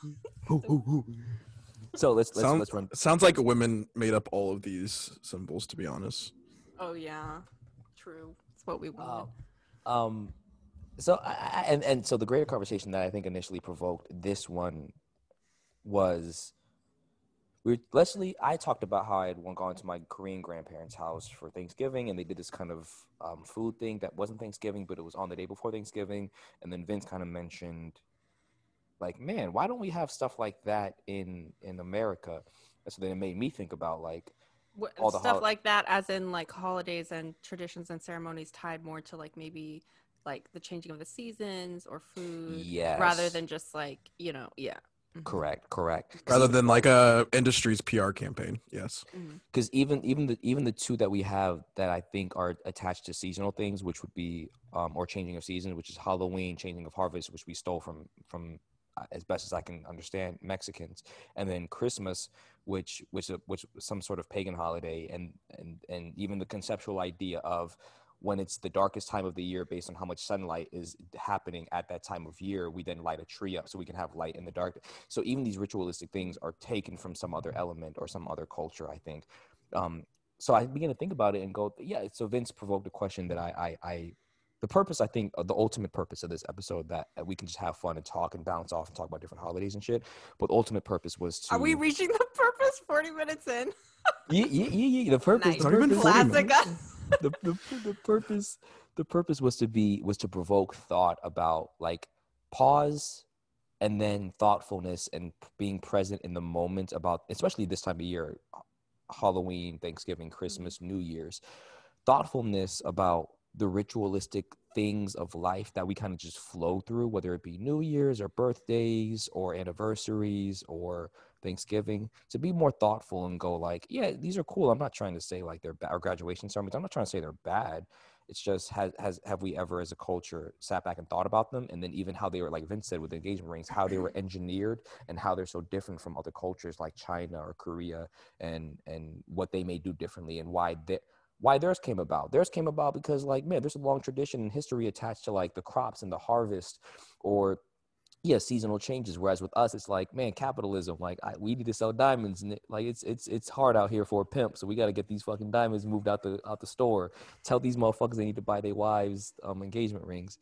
A: So let's let's
B: Sounds-
A: let's run.
B: Sounds like women made up all of these symbols, to be honest.
C: Oh yeah. True. It's what we want.
A: Um, um, so I, and and so the greater conversation that I think initially provoked this one was we were, Leslie. I talked about how I had one gone to my Korean grandparents' house for Thanksgiving, and they did this kind of um, food thing that wasn't Thanksgiving, but it was on the day before Thanksgiving. And then Vince kind of mentioned, like, man, why don't we have stuff like that in in America? And so then it made me think about like
C: What,
A: all the
C: stuff
A: hol-
C: like that, as in like holidays and traditions and ceremonies tied more to like maybe like the changing of the seasons or food,
A: yes,
C: rather than just like you know, yeah. Mhm.
A: correct, correct. 'Cause
B: Rather than like a industry's PR campaign. Yes.
C: Mhm.
A: because even even the even the two that we have that I think are attached to seasonal things, which would be um, or changing of season, which is Halloween, changing of harvest, which we stole from from uh, as best as I can understand Mexicans, and then Christmas, which which which some sort of pagan holiday, and and and even the conceptual idea of when it's the darkest time of the year based on how much sunlight is happening at that time of year we then light a tree up so we can have light in the dark so even these ritualistic things are taken from some other element or some other culture i think um, so I begin to think about it and go, yeah. So Vince provoked a question that I, I, I the purpose, I think, uh, the ultimate purpose of this episode that, that we can just have fun and talk and bounce off and talk about different holidays and shit. But the ultimate purpose was to.
C: Are we reaching the purpose? Forty minutes in.
A: Yeah, yeah, yeah, yeah. The purpose.
C: Nice.
A: The
B: even
A: purpose,
B: 40
C: Classic.
A: The, the, the purpose the purpose was to be was to provoke thought about like pause and then thoughtfulness and being present in the moment about especially this time of year halloween thanksgiving christmas mm-hmm. new year's. Thoughtfulness about the ritualistic things of life that we kind of just flow through whether it be new year's or birthdays or anniversaries or Thanksgiving to be more thoughtful and go like, yeah, these are cool. I'm not trying to say like they're bad or graduation ceremonies. I'm not trying to say they're bad. It's just has has have we ever as a culture sat back and thought about them and then even how they were like Vince said with engagement rings, how they were engineered and how they're so different from other cultures like China or Korea and and what they may do differently and why they why theirs came about. Theirs came about because like man, there's a long tradition and history attached to like the crops and the harvest or yeah seasonal changes whereas with us it's like man capitalism like I, we need to sell diamonds and it, like it's it's it's hard out here for a pimp so we got to get these fucking diamonds moved out the out the store tell these motherfuckers they need to buy their wives um engagement rings.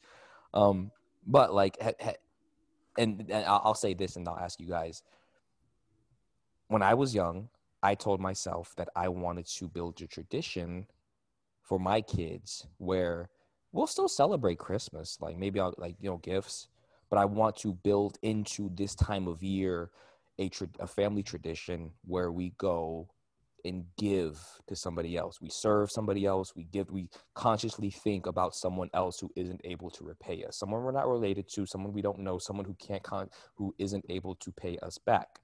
A: Um but like ha, ha, and, and I'll, say this and i'll ask you guys. When i was young i told myself that i wanted to build a tradition for my kids where we'll still celebrate christmas like maybe i'll like you know gifts but I want to build into this time of year a, tra- a family tradition where we go and give to somebody else. We serve somebody else. We give. We consciously think about someone else who isn't able to repay us, someone we're not related to, someone we don't know, someone who can't con- who isn't able to pay us back.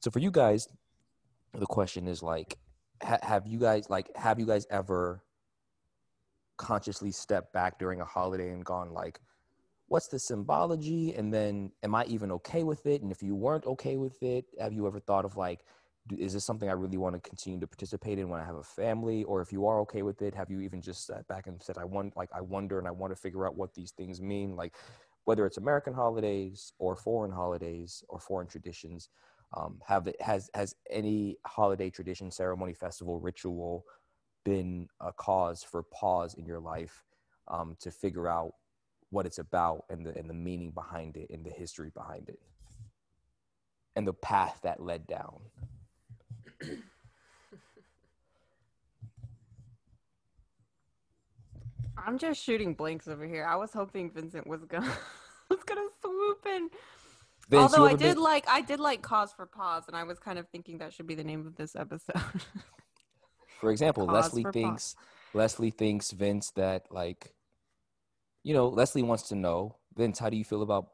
A: So for you guys, the question is like, ha- have you guys like have you guys ever consciously stepped back during a holiday and gone like what's the symbology? And then am i even okay with it? And if you weren't okay with it have you ever thought of like is this something i really want to continue to participate in when i have a family? Or if you are okay with it have you even just sat back and said i want like i wonder and i want to figure out what these things mean? Like whether it's american holidays or foreign holidays or foreign traditions um, have it has has any holiday tradition ceremony festival ritual been a cause for pause in your life um, to figure out what it's about and the and the meaning behind it and the history behind it and the path that led down
C: I'm just shooting blanks over here. I was hoping Vincent was gonna was gonna swoop in.
A: Vince,
C: Although I did
A: been-
C: like I did like cause for pause, and I was kind of thinking that should be the name of this episode.
A: for example
C: Cause
A: leslie
C: for pause.
A: thinks leslie thinks vince that like you know leslie wants to know vince how do you feel about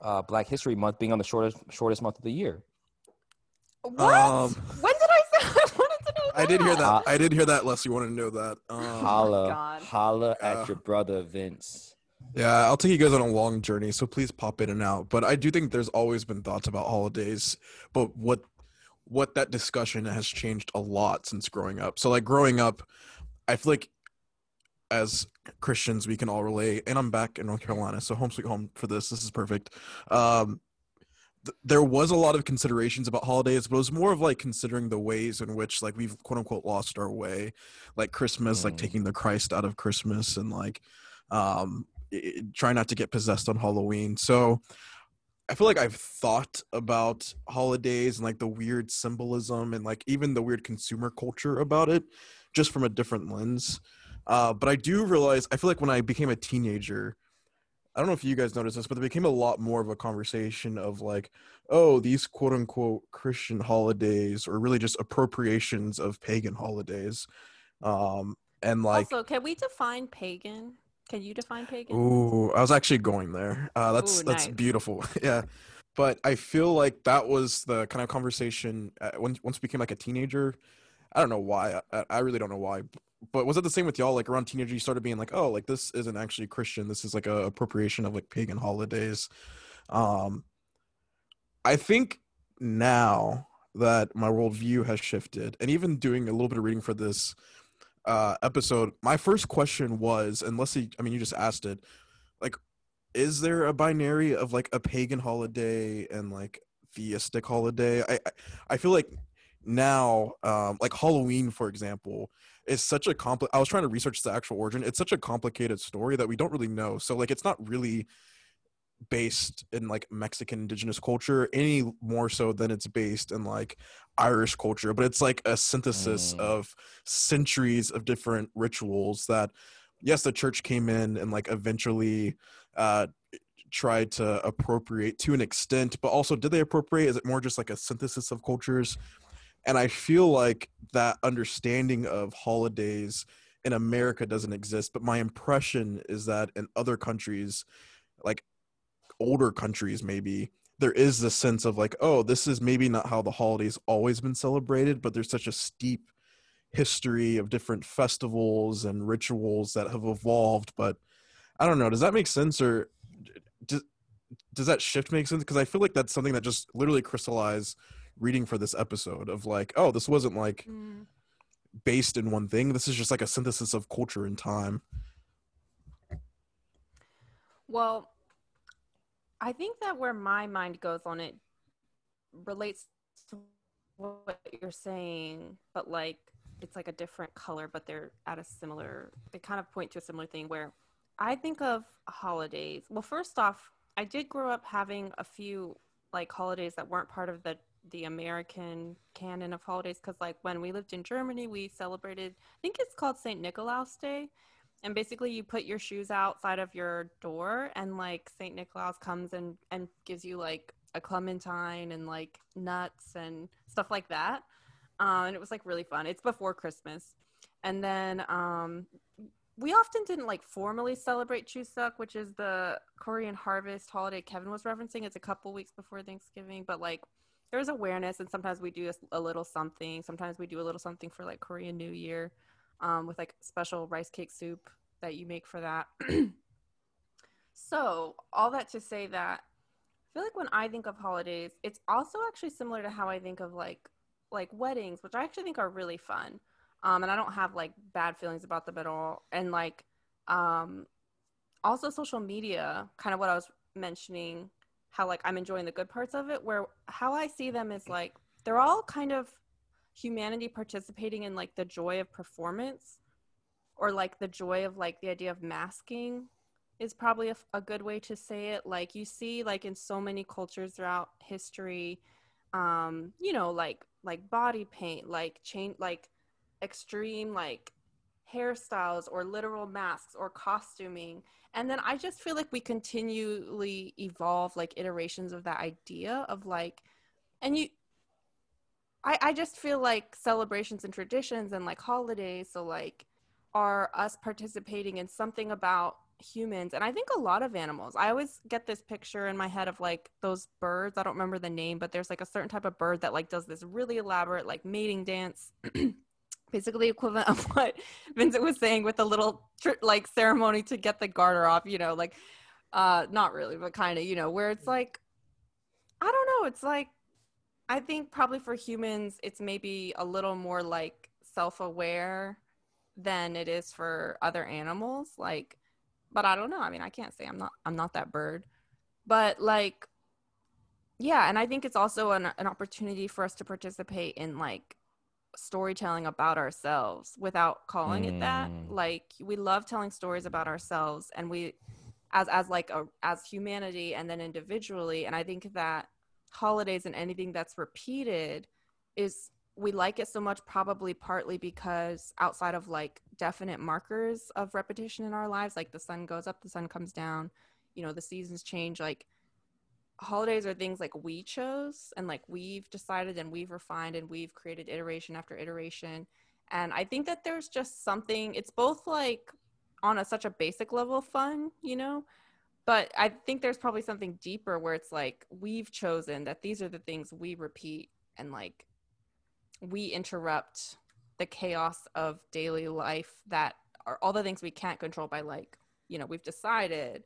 A: uh, black history month being on the shortest shortest month of the year
C: what?
B: Um,
C: when did I say I wanted to know?
B: I did hear that.
A: Uh,
B: I did hear that. Leslie wanted to know that. Um,
A: holla
C: God.
A: holla
B: uh,
A: at your brother vince
B: Yeah, I'll take you guys on a long journey, so please pop in and out. But I do think there's always been thoughts about holidays, but what what that discussion has changed a lot since growing up. So like growing up, I feel like as Christians we can all relate, and I'm back in North Carolina, so home sweet home for this. This is perfect. Um, th- there was a lot of considerations about holidays, but it was more of like considering the ways in which like we've quote unquote lost our way, like Christmas, like
A: Mm.
B: taking the Christ out of Christmas, and like um, i- try not to get possessed on Halloween. So I feel like I've thought about holidays and like the weird symbolism and like even the weird consumer culture about it, just from a different lens. Uh, but I do realize I feel like when I became a teenager, I don't know if you guys noticed this, but it became a lot more of a conversation of like, oh, these quote unquote Christian holidays or really just appropriations of pagan holidays. Um, and like,
C: also, can we define pagan? Can you define pagan?
B: Ooh, I was actually going there. Uh, that's
C: Ooh,
B: that's
C: nice.
B: beautiful. yeah, but I feel like that was the kind of conversation uh, when once became like a teenager. I don't know why. I, I really don't know why. But was it the same with y'all? Like around teenager, you started being like, oh, like this isn't actually Christian. This is like a appropriation of like pagan holidays. Um, I think now that my worldview has shifted, and even doing a little bit of reading for this uh, episode, my first question was, unless he, I mean, you just asked it, like, is there a binary of like a pagan holiday and like theistic holiday? I, I, I feel like now, um, like Halloween, for example, is such a compli I was trying to research the actual origin. It's such a complicated story that we don't really know. So like, it's not really based in like Mexican indigenous culture any more so than it's based in like Irish culture, but it's like a synthesis
A: Mm.
B: of centuries of different rituals that yes, the church came in and like eventually uh tried to appropriate to an extent, but also did they appropriate? Is it more just like a synthesis of cultures? And I feel like that understanding of holidays in America doesn't exist, but my impression is that in other countries, like older countries maybe there is this sense of like oh this is maybe not how the holidays always been celebrated but there's such a steep history of different festivals and rituals that have evolved. But i don't know. Does that make sense or does, does that shift make sense? Because i feel like that's something that just literally crystallized reading for this episode of like oh this wasn't like
C: Mm.
B: based in one thing this is just like a synthesis of culture and time
C: Well, I think that where my mind goes on it relates to what you're saying, but like it's like a different color, but they're at a similar, they kind of point to a similar thing where I think of holidays. Well, first off, I did grow up having a few like holidays that weren't part of the the American canon of holidays because like when we lived in Germany, we celebrated I think it's called St. Nicholas Day. And basically you put your shoes outside of your door and like saint nicholas comes and and gives you like a clementine and like nuts and stuff like that. Um, and it was like really fun. It's before christmas. And then um we often didn't like formally celebrate chuseok which is the korean harvest holiday kevin was referencing. It's a couple weeks before thanksgiving but like there's awareness and sometimes we do a little something sometimes we do a little something for like korean new year um, with like special rice cake soup that you make for that. so, all that to say that I feel like when I think of holidays, it's also actually similar to how I think of like like weddings, which I actually think are really fun. Um, and I don't have like bad feelings about them at all. And like um, also social media, kind of what I was mentioning, how like I'm enjoying the good parts of it, where how I see them is like they're all kind of humanity participating in like the joy of performance or like the joy of like the idea of masking is probably a, a good way to say it. Like you see like in so many cultures throughout history um you know like like body paint like chain like extreme like hairstyles or literal masks or costuming. And then i just feel like we continually evolve like iterations of that idea of like and you I, I just feel like celebrations and traditions and like holidays so like are us participating in something about humans. And i think a lot of animals i always get this picture in my head of like those birds. I don't remember the name but there's like a certain type of bird that like does this really elaborate like mating dance basically equivalent of what Vincent was saying with the little tr- like ceremony to get the garter off, you know, like uh not really, but kind of, you know, where it's like I don't know, it's like I think probably for humans it's maybe a little more like self-aware than it is for other animals like but I don't know. I mean, I can't say I'm not I'm not that bird. But like yeah, and I think it's also an an opportunity for us to participate in like storytelling about ourselves without calling it that.
A: Mm.
C: Like we love telling stories about ourselves and we as as like a as humanity and then individually and I think that holidays and anything that's repeated is we like it so much probably partly because outside of like definite markers of repetition in our lives like the sun goes up the sun comes down you know the seasons change like holidays are things like we chose and like we've decided and we've refined and we've created iteration after iteration. And i think that there's just something it's both like on a such a basic level fun you know but i think there's probably something deeper where it's like we've chosen that these are the things we repeat and like we interrupt the chaos of daily life that are all the things we can't control by like you know we've decided.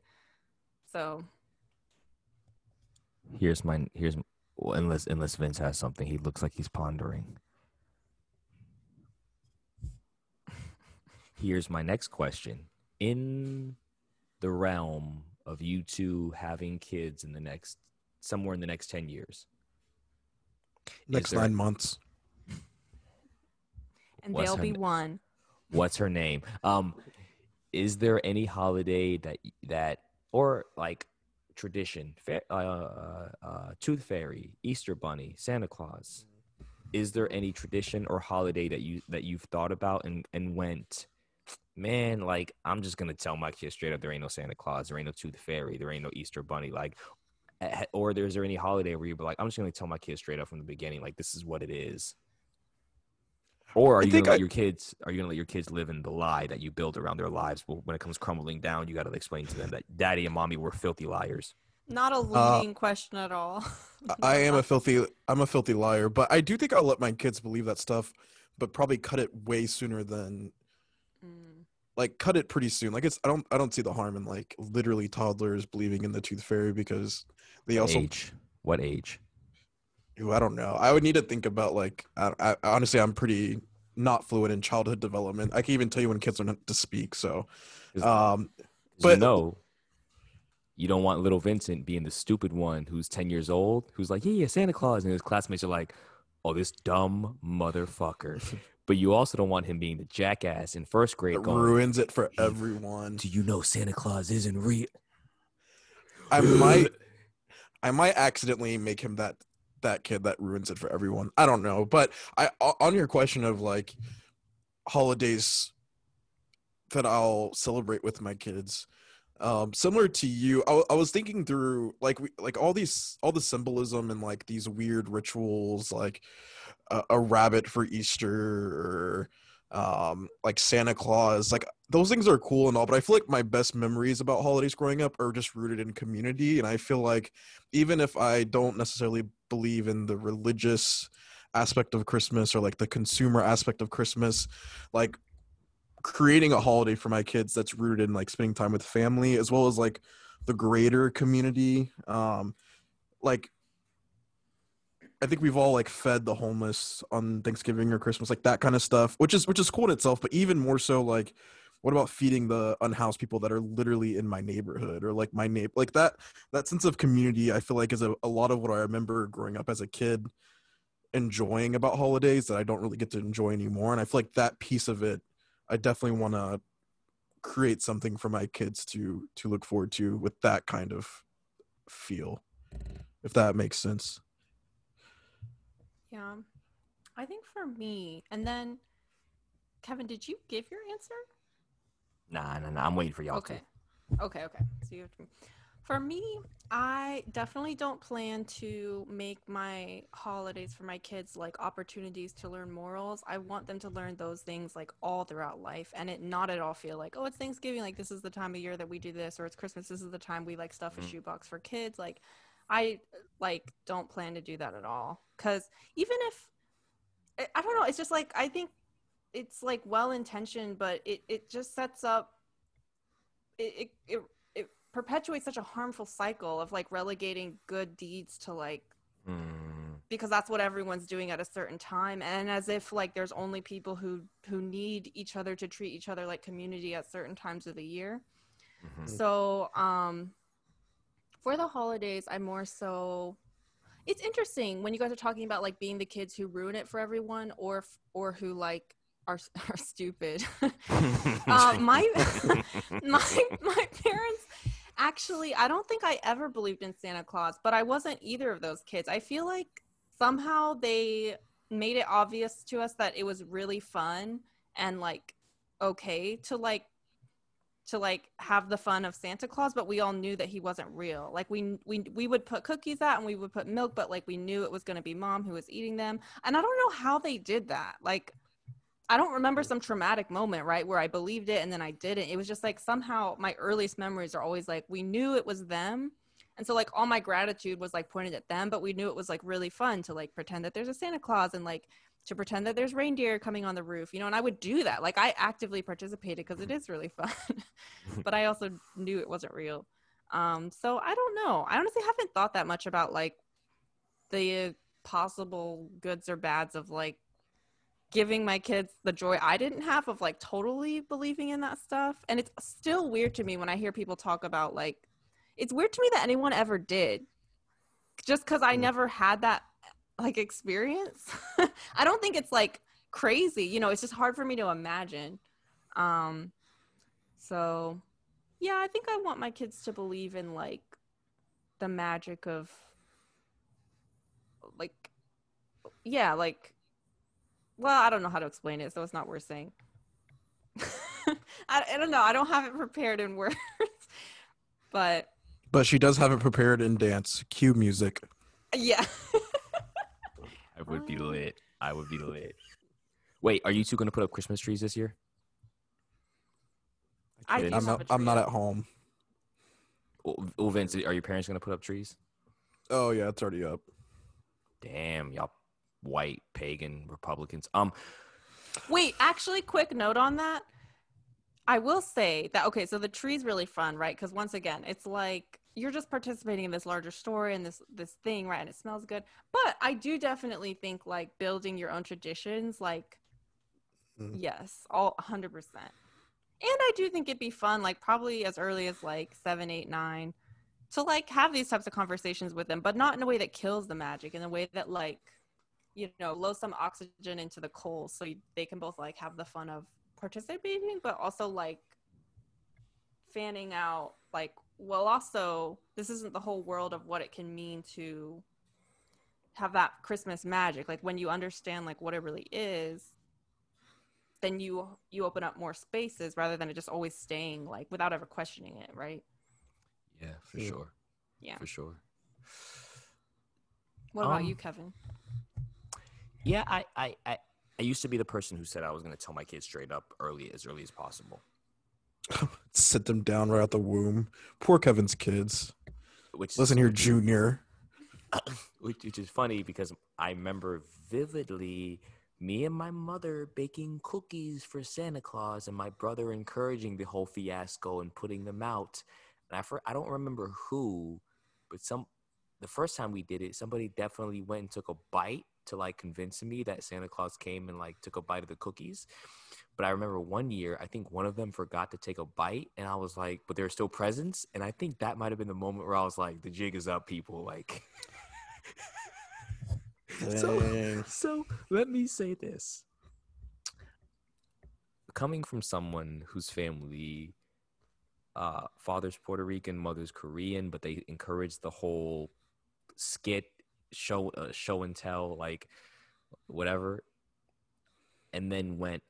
C: So
A: Here's my here's well, unless unless Vince has something, he looks like he's pondering. Here's my next question. In the realm of you two having kids in the next somewhere in the next 10 years.
B: Next
A: there-
B: nine months.
C: and
A: What's
C: they'll be one
A: What's her name? Um is there any holiday that that or like tradition, fa- uh, uh, uh, Tooth Fairy, Easter Bunny, Santa Claus? Is there any tradition or holiday that you that you've thought about and and went, man? Like I'm just gonna tell my kids straight up, there ain't no Santa Claus, there ain't no Tooth Fairy, there ain't no Easter Bunny. Like, eh, or is there any holiday where you're like, I'm just gonna tell my kids straight up from the beginning, like this is what it is. Or are
B: I
A: you gonna let
B: I-
A: your kids? Are you gonna let your kids live in the lie that you build around their lives? Well, when it comes crumbling down, you got to explain to them that daddy and mommy were filthy liars.
C: not a
B: Uh,
C: leading question at all
B: I- I am a filthy I'm a filthy liar, but I do think I'll let my kids believe that stuff, but probably cut it way sooner than
C: Mm.
B: like cut it pretty soon. Like it's I don't I don't see the harm in like literally toddlers believing in the tooth fairy because they also
A: age? What age?
B: Ooh, I don't know. I would need to think about like I, I honestly I'm pretty not fluent in childhood development. I can even tell you when kids are not to speak. So, um, but-
A: you know, you don't want little Vincent being the stupid one who's ten years old, who's like, yeah, yeah, Santa Claus, and his classmates are like, oh, this dumb motherfucker. but you also don't want him being the jackass in first grade.
B: it
A: Going,
B: ruins it for everyone.
A: Do you know Santa Claus isn't real?
B: I might I might accidentally make him that that kid that ruins it for everyone. I don't know, but I on your question of like holidays that I'll celebrate with my kids. Um, similar to you, I, was thinking through like we, like all these all the symbolism and like these weird rituals, like a, a rabbit for Easter or um, like Santa Claus. Like those things are cool and all, but I feel like my best memories about holidays growing up are just rooted in community. And I feel like even if I don't necessarily believe in the religious aspect of Christmas or like the consumer aspect of Christmas, like creating a holiday for my kids that's rooted in like spending time with family as well as like the greater community. Um, like I think we've all like fed the homeless on Thanksgiving or Christmas, like that kind of stuff, which is which is cool in itself. But even more so, like, what about feeding the unhoused people that are literally in my neighborhood or like my neighbor, like that that sense of community? I feel like is a, a lot of what I remember growing up as a kid, enjoying about holidays that I don't really get to enjoy anymore. And I feel like that piece of it, I definitely want to create something for my kids to to look forward to with that kind of feel, if that makes sense.
C: yeah i think for me and then kevin did you give your answer
A: Nah, nah, nah. I'm waiting for y'all
C: okay. okay okay. So you have to for me i definitely don't plan to make my holidays for my kids like opportunities to learn morals. I want them to learn those things like all throughout life and it not at all feel like oh it's thanksgiving like this is the time of year that we do this or it's christmas this is the time we like stuff a
A: Mhm.
C: shoebox for kids. Like i like don't plan to do that at all. Because even if i don't know it's just like i think it's like well intentioned, but it it just sets up it, it it it perpetuates such a harmful cycle of like relegating good deeds to like
A: Mm.
C: because that's what everyone's doing at a certain time and as if like there's only people who who need each other to treat each other like community at certain times of the year
A: Mhm.
C: so um for the holidays I'm more so it's interesting when you guys are talking about like being the kids who ruin it for everyone or f- or who like are are stupid. Uh, my my my parents actually i don't think i ever believed in santa claus but i wasn't either of those kids. I feel like somehow they made it obvious to us that it was really fun and like okay to like to like have the fun of santa claus but we all knew that he wasn't real. Like we we we would put cookies out and we would put milk but like we knew it was going to be mom who was eating them. And i don't know how they did that. Like I don't remember mm. some traumatic moment, right, where I believed it and then I didn't. It was just like somehow my earliest memories are always like we knew it was them. And so like all my gratitude was like pointed at them, but we knew it was like really fun to like pretend that there's a Santa Claus and like to pretend that there's reindeer coming on the roof, you know, and I would do that. Like I actively participated because it mm-hmm. is really fun. Mm-hmm. but I also knew it wasn't real. Um so I don't know. I honestly haven't thought that much about like the possible goods or bads of like giving my kids the joy I didn't have of like totally believing in that stuff. And it's still weird to me when I hear people talk about like, it's weird to me that anyone ever did just because I
B: Mm.
C: never had that like experience. I don't think it's like crazy, you know, it's just hard for me to imagine. Um, so yeah, I think I want my kids to believe in like the magic of like, yeah, like well, I don't know how to explain it, so it's not worth saying. I, I don't know. I don't have it prepared in words, but
B: But she does have it prepared in dance. Cue music.
C: yeah.
A: I would be lit. I would be lit. Wait, are you two gonna put up Christmas trees this year?
C: I do
A: Vince?
B: I'm
C: have
B: not,
C: a
B: I'm not at home.
A: Oh, oh, Vince, are your parents gonna put up trees?
B: Oh yeah, it's already up.
A: Damn, y'all white pagan Republicans. Um,
C: Wait, actually, quick note on that. I will say that okay, so the tree's really fun, right? Because once again, it's like you're just participating in this larger story and this this thing, right? And it smells good. But I do definitely think like building your own traditions, like
B: Mhm.
C: yes, all 100 percent. And I do think it'd be fun, like probably as early as like seven, eight, nine, to like have these types of conversations with them, but not in a way that kills the magic, in a way that like you know blow some oxygen into the coals so you, they can both like have the fun of participating but also like fanning out like well also this isn't the whole world of what it can mean to have that christmas magic like when you understand like what it really is then you you open up more spaces rather than it just always staying like without ever questioning it right
A: yeah, for
B: Yeah.
A: sure.
C: Yeah.
A: for sure.
C: what about
A: Um,
C: you kevin
A: Yeah, I, I, I, I used to be the person who said I was gonna tell my kids straight up early, as early as possible.
B: Sit them down right out the womb. Poor Kevin's kids.
A: Which
B: Listen here, Junior.
A: which, which is funny because I remember vividly me and my mother baking cookies for Santa Claus and my brother encouraging the whole fiasco and putting them out. And I, for, I don't remember who, but some the first time we did it, somebody definitely went and took a bite to like convince me that Santa Claus came and like took a bite of the cookies. But I remember one year, I think one of them forgot to take a bite, and I was like, but there are still presents, and I think that might have been the moment where I was like, the jig is up, people. Like, so, so let me say this. Coming from someone whose family, uh, father's Puerto Rican, mother's Korean, but they encourage the whole skit show, uh, show and tell, like whatever, and then went.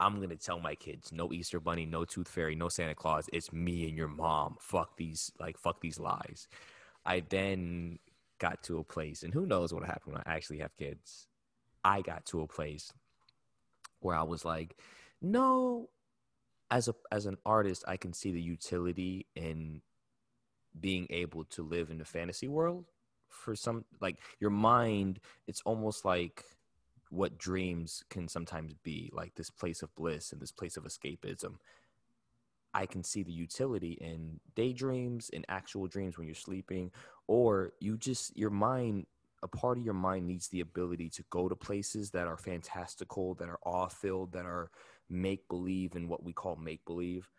A: I'm gonna tell my kids no Easter Bunny, no Tooth Fairy, no Santa Claus. It's me and your mom. Fuck these, like fuck these lies. I then got to a place, and who knows what happened when I actually have kids. I got to a place where I was like, no, as a as an artist, I can see the utility in being able to live in the fantasy world. For some, like your mind, it's almost like what dreams can sometimes be like this place of bliss and this place of escapism. I can see the utility in daydreams in actual dreams when you're sleeping or you just your mind a part of your mind needs the ability to go to places that are fantastical that are awe filled that are make believe and what we call make believe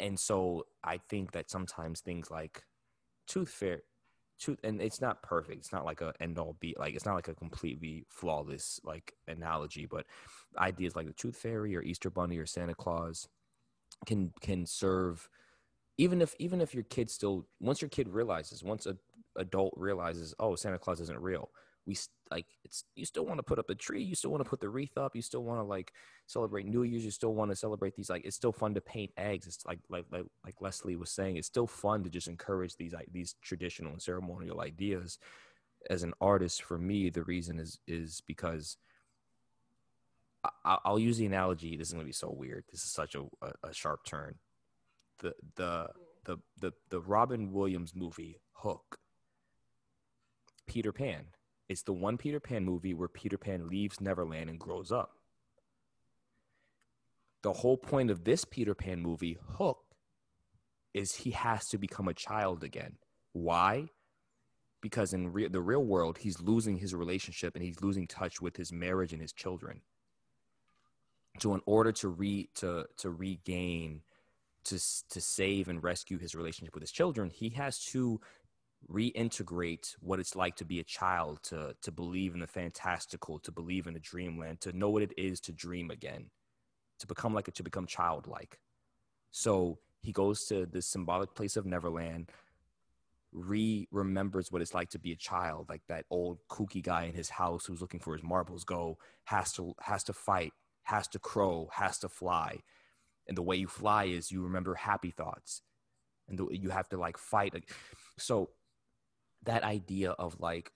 A: and so i think that sometimes things like tooth fairy tooth and it's not perfect it's not like a end all be like it's not like a completely flawless like analogy but ideas like the tooth fairy or easter bunny or santa claus can can serve even if even if your kid still once your kid realizes once a adult realizes oh santa claus isn't real we like it's you still want to put up a tree you still want to put the wreath up you still want to like celebrate new year's you still want to celebrate these like it's still fun to paint eggs it's like like like, like leslie was saying it's still fun to just encourage these like these traditional and ceremonial ideas. As an artist for me the reason is is because I, i'll use the analogy this is going to be so weird this is such a, a, a sharp turn. The the the the the robin williams movie hook peter pan it's the one Peter Pan movie where Peter Pan leaves Neverland and grows up. The whole point of this Peter Pan movie, Hook, is he has to become a child again. Why? Because in re- the real world, he's losing his relationship and he's losing touch with his marriage and his children. So, in order to re to to regain, to to save and rescue his relationship with his children, he has to reintegrate what it's like to be a child, to to believe in the fantastical, to believe in a dreamland, to know what it is to dream again, to become like a, to become childlike. So he goes to this symbolic place of Neverland, re remembers what it's like to be a child, like that old kooky guy in his house who's looking for his marbles. Go has to has to fight, has to crow, has to fly, and the way you fly is you remember happy thoughts, and the, you have to like fight. So that idea of like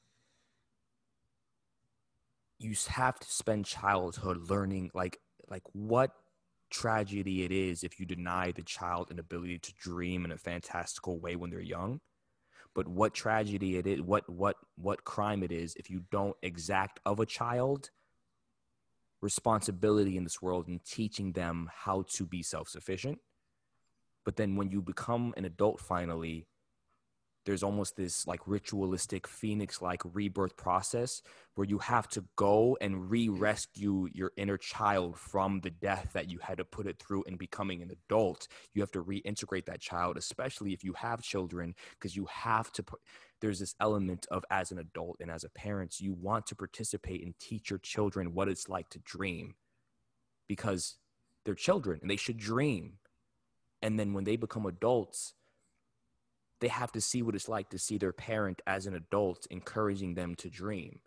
A: you have to spend childhood learning like like what tragedy it is if you deny the child an ability to dream in a fantastical way when they're young. But what tragedy it is what what what crime it is if you don't exact of a child responsibility in this world and teaching them how to be self-sufficient. But then when you become an adult finally there's almost this like ritualistic phoenix like rebirth process where you have to go and re-rescue your inner child from the death that you had to put it through in becoming an adult. You have to reintegrate that child especially if you have children because you have to put there's this element of as an adult and as a parent you want to participate and teach your children what it's like to dream because they're children and they should dream. And then when they become adults they have to see what it's like to see their parent as an adult encouraging them to dream.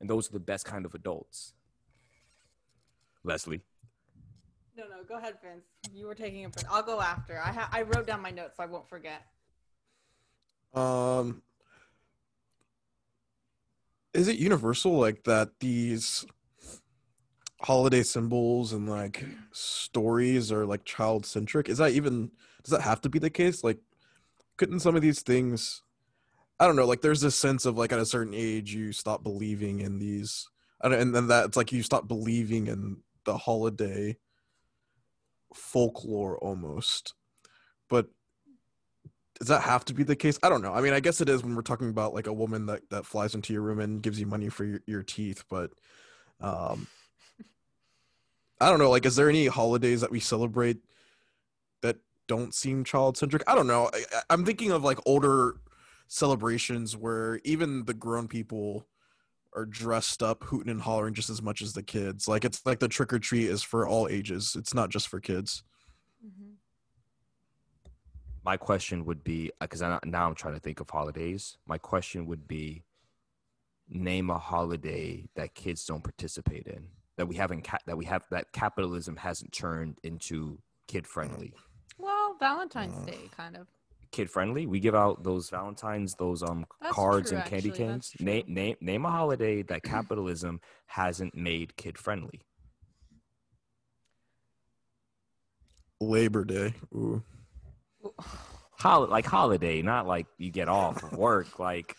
A: And those are the best kind of adults. Leslie.
C: No, no, go ahead, Vince. You were taking a break. I'll go after. I ha- I wrote down my notes so I won't forget.
B: Um is it universal like that these holiday symbols and like stories are like child centric? Is that even does that have to be the case? Like couldn't some of these things I don't know, like there's this sense of like at a certain age you stop believing in these and then that it's like you stop believing in the holiday folklore almost. But does that have to be the case? I don't know. I mean, I guess it is when we're talking about like a woman that that flies into your room and gives you money for your, your teeth, but um I don't know, like is there any holidays that we celebrate don't seem child centric. I don't know. I, I'm thinking of like older celebrations where even the grown people are dressed up, hooting and hollering just as much as the kids. Like it's like the trick or treat is for all ages. It's not just for kids.
A: Mm-hmm. My question would be because uh, now I'm trying to think of holidays. My question would be name a holiday that kids don't participate in that we haven't ca- that we have that capitalism hasn't turned into kid friendly.
C: Valentine's uh, Day, kind of.
A: Kid friendly. We give out those Valentines, those um That's cards true, and candy actually. cans. Name name name a holiday that capitalism hasn't made kid friendly.
B: Labor Day. Ooh.
A: Hol- like holiday, not like you get off of work. Like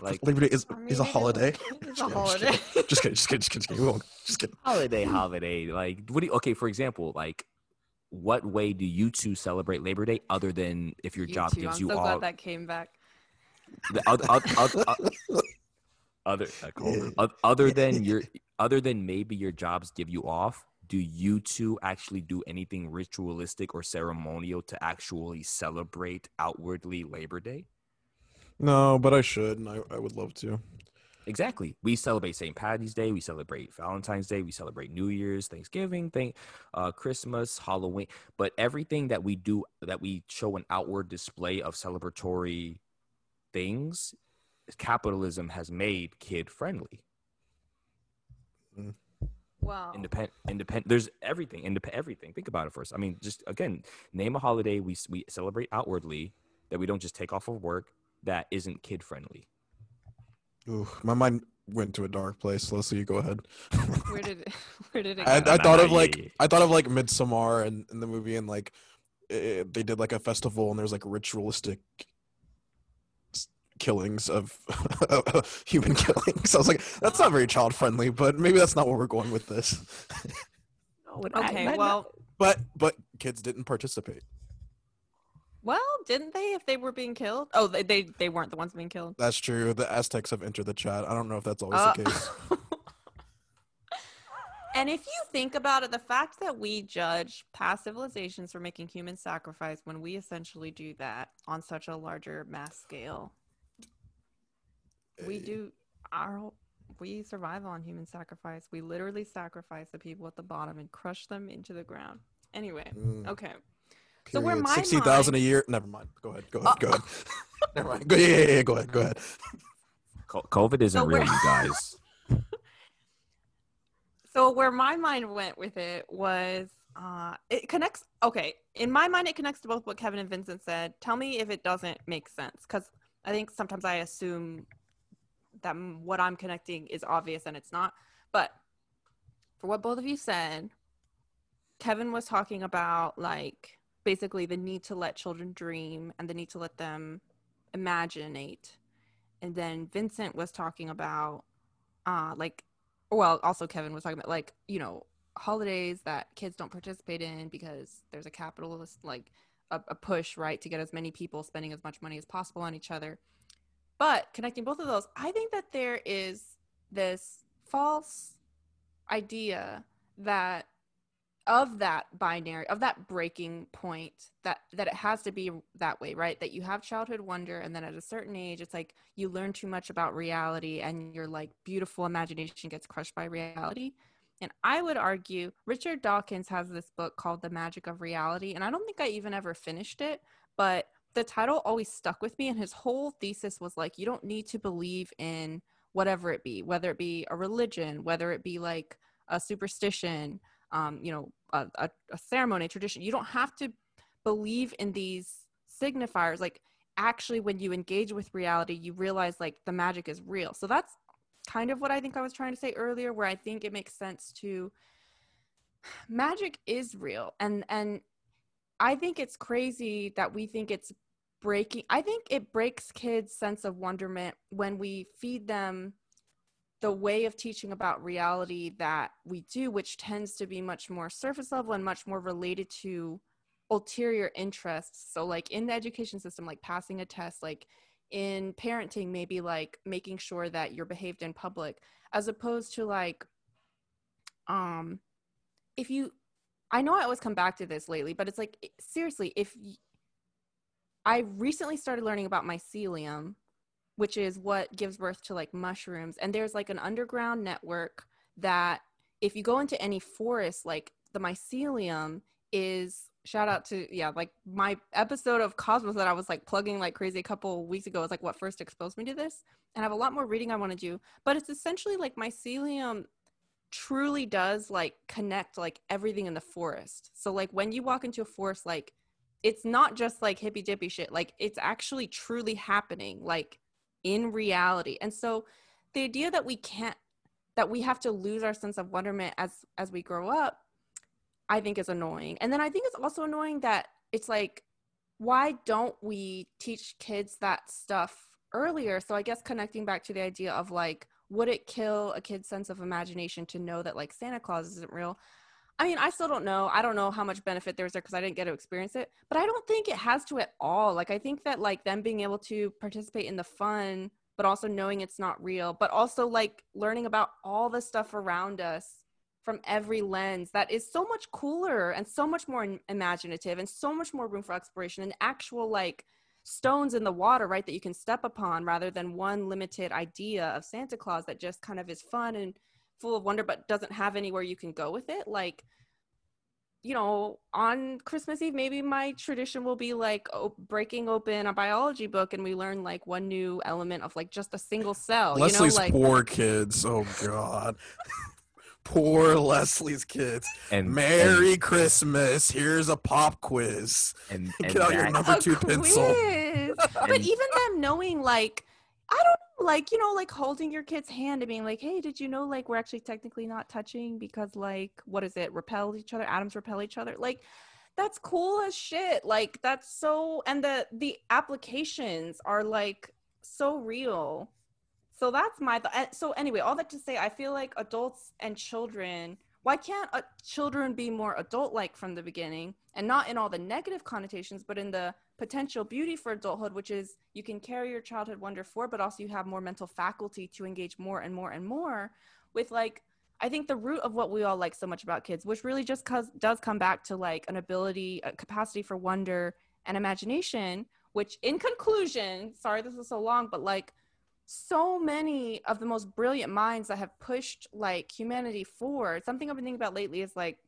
A: Like
B: Labor Day is
C: I
B: is a holiday.
C: It's a
B: Just kidding,
C: holiday.
B: Just kidding, just kidding, just kidding, just kidding. We won't- Just kidding.
A: holiday, holiday. Like, what do you? Okay, for example, like, what way do you two celebrate Labor Day other than if your
C: You
A: job
C: too.
A: gives
C: I'm
A: you
C: so
A: all
C: glad that came back.
A: the other other other, other, uh, cool. Oth- other than your other than maybe your jobs give you off? Do you two actually do anything ritualistic or ceremonial to actually celebrate outwardly Labor Day?
B: No, but I should, and I, I would love to.
A: Exactly. We celebrate St. Patty's Day. We celebrate Valentine's Day. We celebrate New Year's, Thanksgiving, thing, uh, Christmas, Halloween. But everything that we do, that we show an outward display of celebratory things, capitalism has made kid friendly.
C: Wow.
A: Independent, independent. There's everything. Independent. Everything. Think about it first. I mean, just again, name a holiday we we celebrate outwardly that we don't just take off of work that isn't kid friendly.
B: Ooh, my mind went to a dark place. Let's see you go ahead.
C: Where did where did it
B: I,
C: go?
B: I
A: no,
B: thought of like. I thought of like Midsommar and in the movie and like eh, they did like a festival and there's like ritualistic killings of human killings. I was like, that's not very child friendly, but maybe that's not where we're going with this.
A: No, and I-
C: okay,
A: not- not-
C: well,
B: but but kids didn't participate.
C: Well, didn't they? If they were being killed? Oh, they they, they weren't the ones being killed.
B: That's true. The Aztecs have entered the chat. I don't know if that's always
C: Uh,
B: the case.
C: and if you think about it, the fact that we judge past civilizations for making human sacrifice when we essentially do that on such a larger mass scale, we
B: Eh,
C: do our we survive on human sacrifice. We literally sacrifice the people at the bottom and crush them into the ground. Anyway,
B: mm,
C: okay. So where my
B: sixty thousand a year. Never mind. Go ahead. Go ahead.
C: Uh,
B: go ahead. Never mind. Go, yeah, yeah, yeah, Go ahead. Go ahead.
A: COVID isn't
C: So
A: real, you guys.
C: So where my mind went with it was uh it connects okay, in my mind it connects to both what Kevin and Vincent said. Tell me if it doesn't make sense cuz I think sometimes I assume that what I'm connecting is obvious and it's not. But for what both of you said, Kevin was talking about like basically the need to let children dream and the need to let them imaginate. And then Vincent was talking about uh like well also kevin was talking about like you know holidays that kids don't participate in because there's a capitalist like a, a push right to get as many people spending as much money as possible on each other but connecting both of those i think that there is this false idea that of that binary of that breaking point that that it has to be that way right? That you have childhood wonder and then at a certain age it's like you learn too much about reality and your like beautiful imagination gets crushed by reality. And i would argue richard dawkins has this book called the magic of reality and i don't think i even ever finished it but the title always stuck with me and his whole thesis was like you don't need to believe in whatever it be whether it be a religion whether it be like a superstition um, you know, a, a, a ceremony, tradition. You don't have to believe in these signifiers. Like, actually, when you engage with reality, you realize like the magic is real. So that's kind of what I think I was trying to say earlier, where I think it makes sense to magic is real, and and I think it's crazy that we think it's breaking. I think it breaks kids' sense of wonderment when we feed them the way of teaching about reality that we do, which tends to be much more surface level and much more related to ulterior interests. So, like in the education system, like passing a test, like in parenting, maybe like making sure that you're behaved in public, as opposed to like, um, if you, I know I always come back to this lately, but it's like, seriously, if y- I recently started learning about mycelium, which is what gives birth to like mushrooms. And there's like an underground network that if you go into any forest, like the mycelium is shout out to yeah, like my episode of Cosmos that I was like plugging like crazy a couple weeks ago is like what first exposed me to this. And I have a lot more reading I want to do, but it's essentially like mycelium truly does like connect like everything in the forest. So like when you walk into a forest, like it's not just like hippy dippy shit. Like it's actually truly happening. Like in reality and so the idea that we can't that we have to lose our sense of wonderment as as we grow up i think is annoying and then i think it's also annoying that it's like why don't we teach kids that stuff earlier. So I guess connecting back to the idea of like, would it kill a kid's sense of imagination to know that like Santa Claus isn't real? I mean, I still don't know. I don't know how much benefit there was there because I didn't get to experience it, but I don't think it has to at all. Like, I think that like them being able to participate in the fun, but also knowing it's not real, but also like learning about all the stuff around us from every lens that is so much cooler and so much more imaginative and so much more room for exploration and actual like stones in the water, right, that you can step upon rather than one limited idea of Santa Claus that just kind of is fun and full of wonder but doesn't have anywhere you can go with it. Like you know on christmas eve maybe my tradition will be like oh, breaking open a biology book and we learn like one new element of like just a single cell
B: leslie's
C: you know like
B: poor kids. Oh god. Poor leslie's kids.
A: And
B: merry christmas. Here's a pop quiz.
A: And, and,
B: Get out your number
C: a
B: two pencil.
C: but even them knowing like i don't know like you know like holding your kid's hand and being like hey did you know like we're actually technically not touching because like what is it repel each other atoms repel each other? Like that's cool as shit like that's so and the the applications are like so real. So that's my th- so anyway all that to say i feel like adults and children why can't uh, children be more adult like from the beginning and not in all the negative connotations but in the potential beauty for adulthood which is you can carry your childhood wonder forward but also you have more mental faculty to engage more and more and more with like i think the root of what we all like so much about kids which really just cause, does come back to like an ability a capacity for wonder and imagination which in conclusion sorry this is so long but like so many of the most brilliant minds that have pushed like humanity forward. Something i've been thinking about lately is like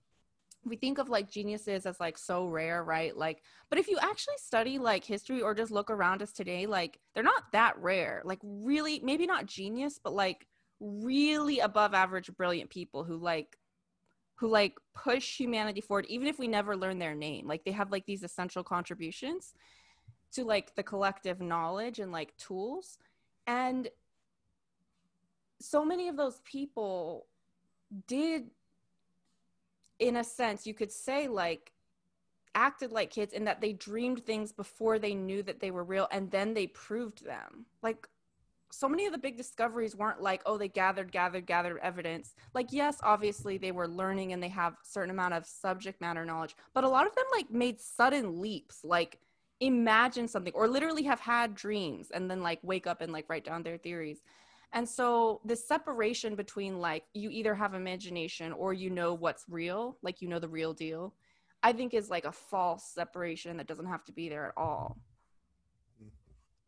C: we think of like geniuses as like so rare right? Like but if you actually study like history or just look around us today like they're not that rare. Like really maybe not genius but like really above average brilliant people who like who like push humanity forward even if we never learn their name. Like they have like these essential contributions to like the collective knowledge and like tools and so many of those people did in a sense you could say like acted like kids in that they dreamed things before they knew that they were real and then they proved them. Like so many of the big discoveries weren't like oh they gathered gathered gathered evidence. Like yes obviously they were learning and they have certain amount of subject matter knowledge but a lot of them like made sudden leaps. Like imagine something or literally have had dreams and then like wake up and like write down their theories and so the separation between like you either have imagination or you know what's real like you know the real deal i think is like a false separation that doesn't have to be there at all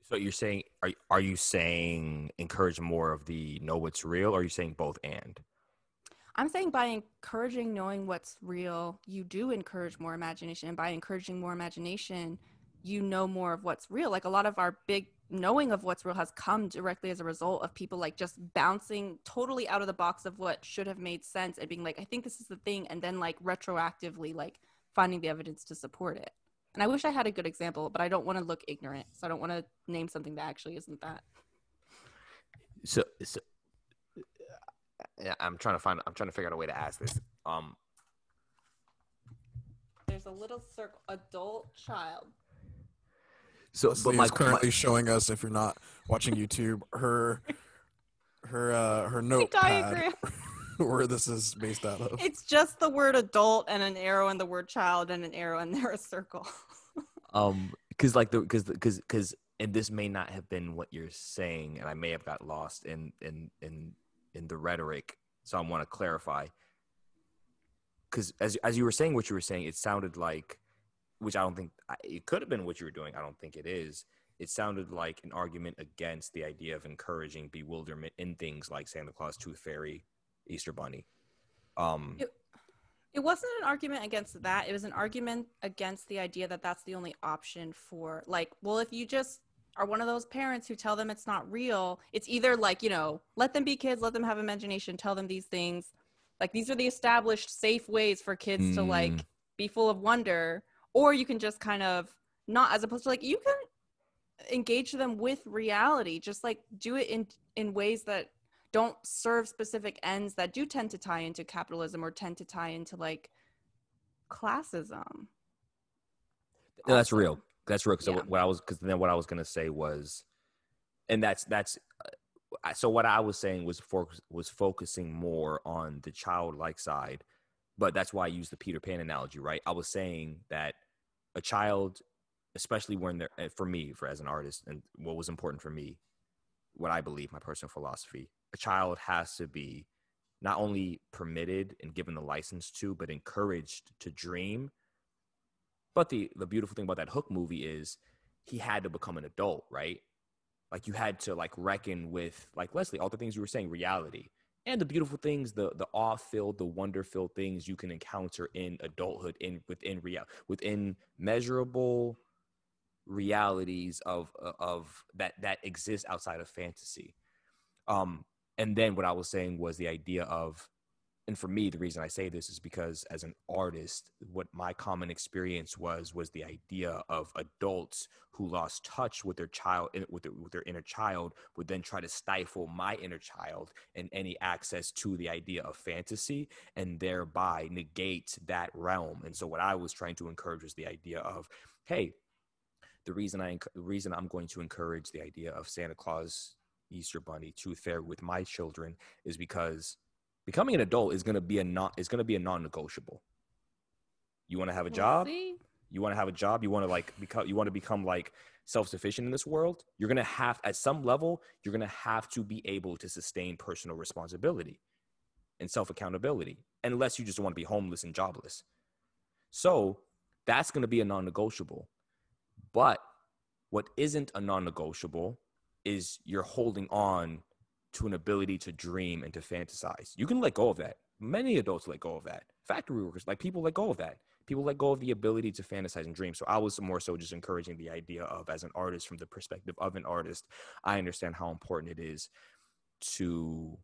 E: So you're saying are are you saying encourage more of the know what's real or are you saying both and?
C: I'm saying by encouraging knowing what's real, you do encourage more imagination. And by encouraging more imagination, you know more of what's real. Like a lot of our big knowing of what's real has come directly as a result of people like just bouncing totally out of the box of what should have made sense and being like, I think this is the thing. And then like retroactively, like finding the evidence to support it. And I wish I had a good example, but I don't want to look ignorant. So I don't want to name something that actually isn't that.
E: So, so yeah, I'm trying to find I'm trying to figure out a way to ask this. Um
C: There's a little circle, adult child.
E: So
B: Leslie
E: but my,
B: is currently showing us if you're not watching YouTube her her uh her notepad
C: diagram.
B: where this is based out of.
C: It's just the word adult and an arrow and the word child and an arrow and there a circle.
E: um because like the because because because and this may not have been what you're saying and i may have got lost in in in in the rhetoric so i want to clarify because as as you were saying what you were saying it sounded like which i don't think it could have been what you were doing i don't think it is it sounded like an argument against the idea of encouraging bewilderment in things like santa claus tooth fairy easter bunny um
C: It- It wasn't an argument against that. It was an argument against the idea that that's the only option for, like, well, if you just are one of those parents who tell them it's not real, it's either like, you know, let them be kids, let them have imagination, tell them these things. Like, these are the established safe ways for kids to, like,
E: Mm.
C: be full of wonder. Or you can just kind of not, as opposed to, like, you can engage them with reality, just like do it in in ways that don't serve specific ends that do tend to tie into capitalism or tend to tie into like classism.
E: No, that's real. That's real. So
C: Yeah.
E: what I was, because then what I was gonna say was,
A: and that's that's uh, so what I was saying was for, was focusing more on the childlike side, but that's why I use the Peter Pan analogy, right? I was saying that a child, especially when they're uh, for me, for as an artist, and what was important for me, what I believe, my personal philosophy, a child has to be not only permitted and given the license to, but encouraged to dream. But the the beautiful thing about that Hook movie is he had to become an adult, right? Like you had to like reckon with like Leslie, all the things you were saying, reality. And the beautiful things, the the awe-filled, the wonder-filled things you can encounter in adulthood, in within real within measurable realities of of that that exist outside of fantasy. Um, and then what I was saying was the idea of, and for me, the reason I say this is because as an artist, what my common experience was was the idea of adults who lost touch with their child, eh, with their, with their inner child, would then try to stifle my inner child and any access to the idea of fantasy, and thereby negate that realm. And so, what I was trying to encourage was the idea of, hey, the reason i the reason i'm going to encourage the idea of Santa Claus Easter Bunny Tooth Fairy with my children is because becoming an adult is going to be a non is going to be a non-negotiable. You want to have a
C: We'll
A: job? You want to have a job? You want to like become you want to become like self-sufficient in this world? You're going to have at some level you're going to have to be able to sustain personal responsibility and self-accountability unless you just want to be homeless and jobless. So, that's going to be a non-negotiable. But what isn't a non-negotiable is you're holding on to an ability to dream and to fantasize. You can let go of that. Many adults let go of that. Factory workers, like people let go of that. People let go of the ability to fantasize and dream. So I was more so just encouraging the idea of, as an artist, from the perspective of an artist, I understand how important it is to,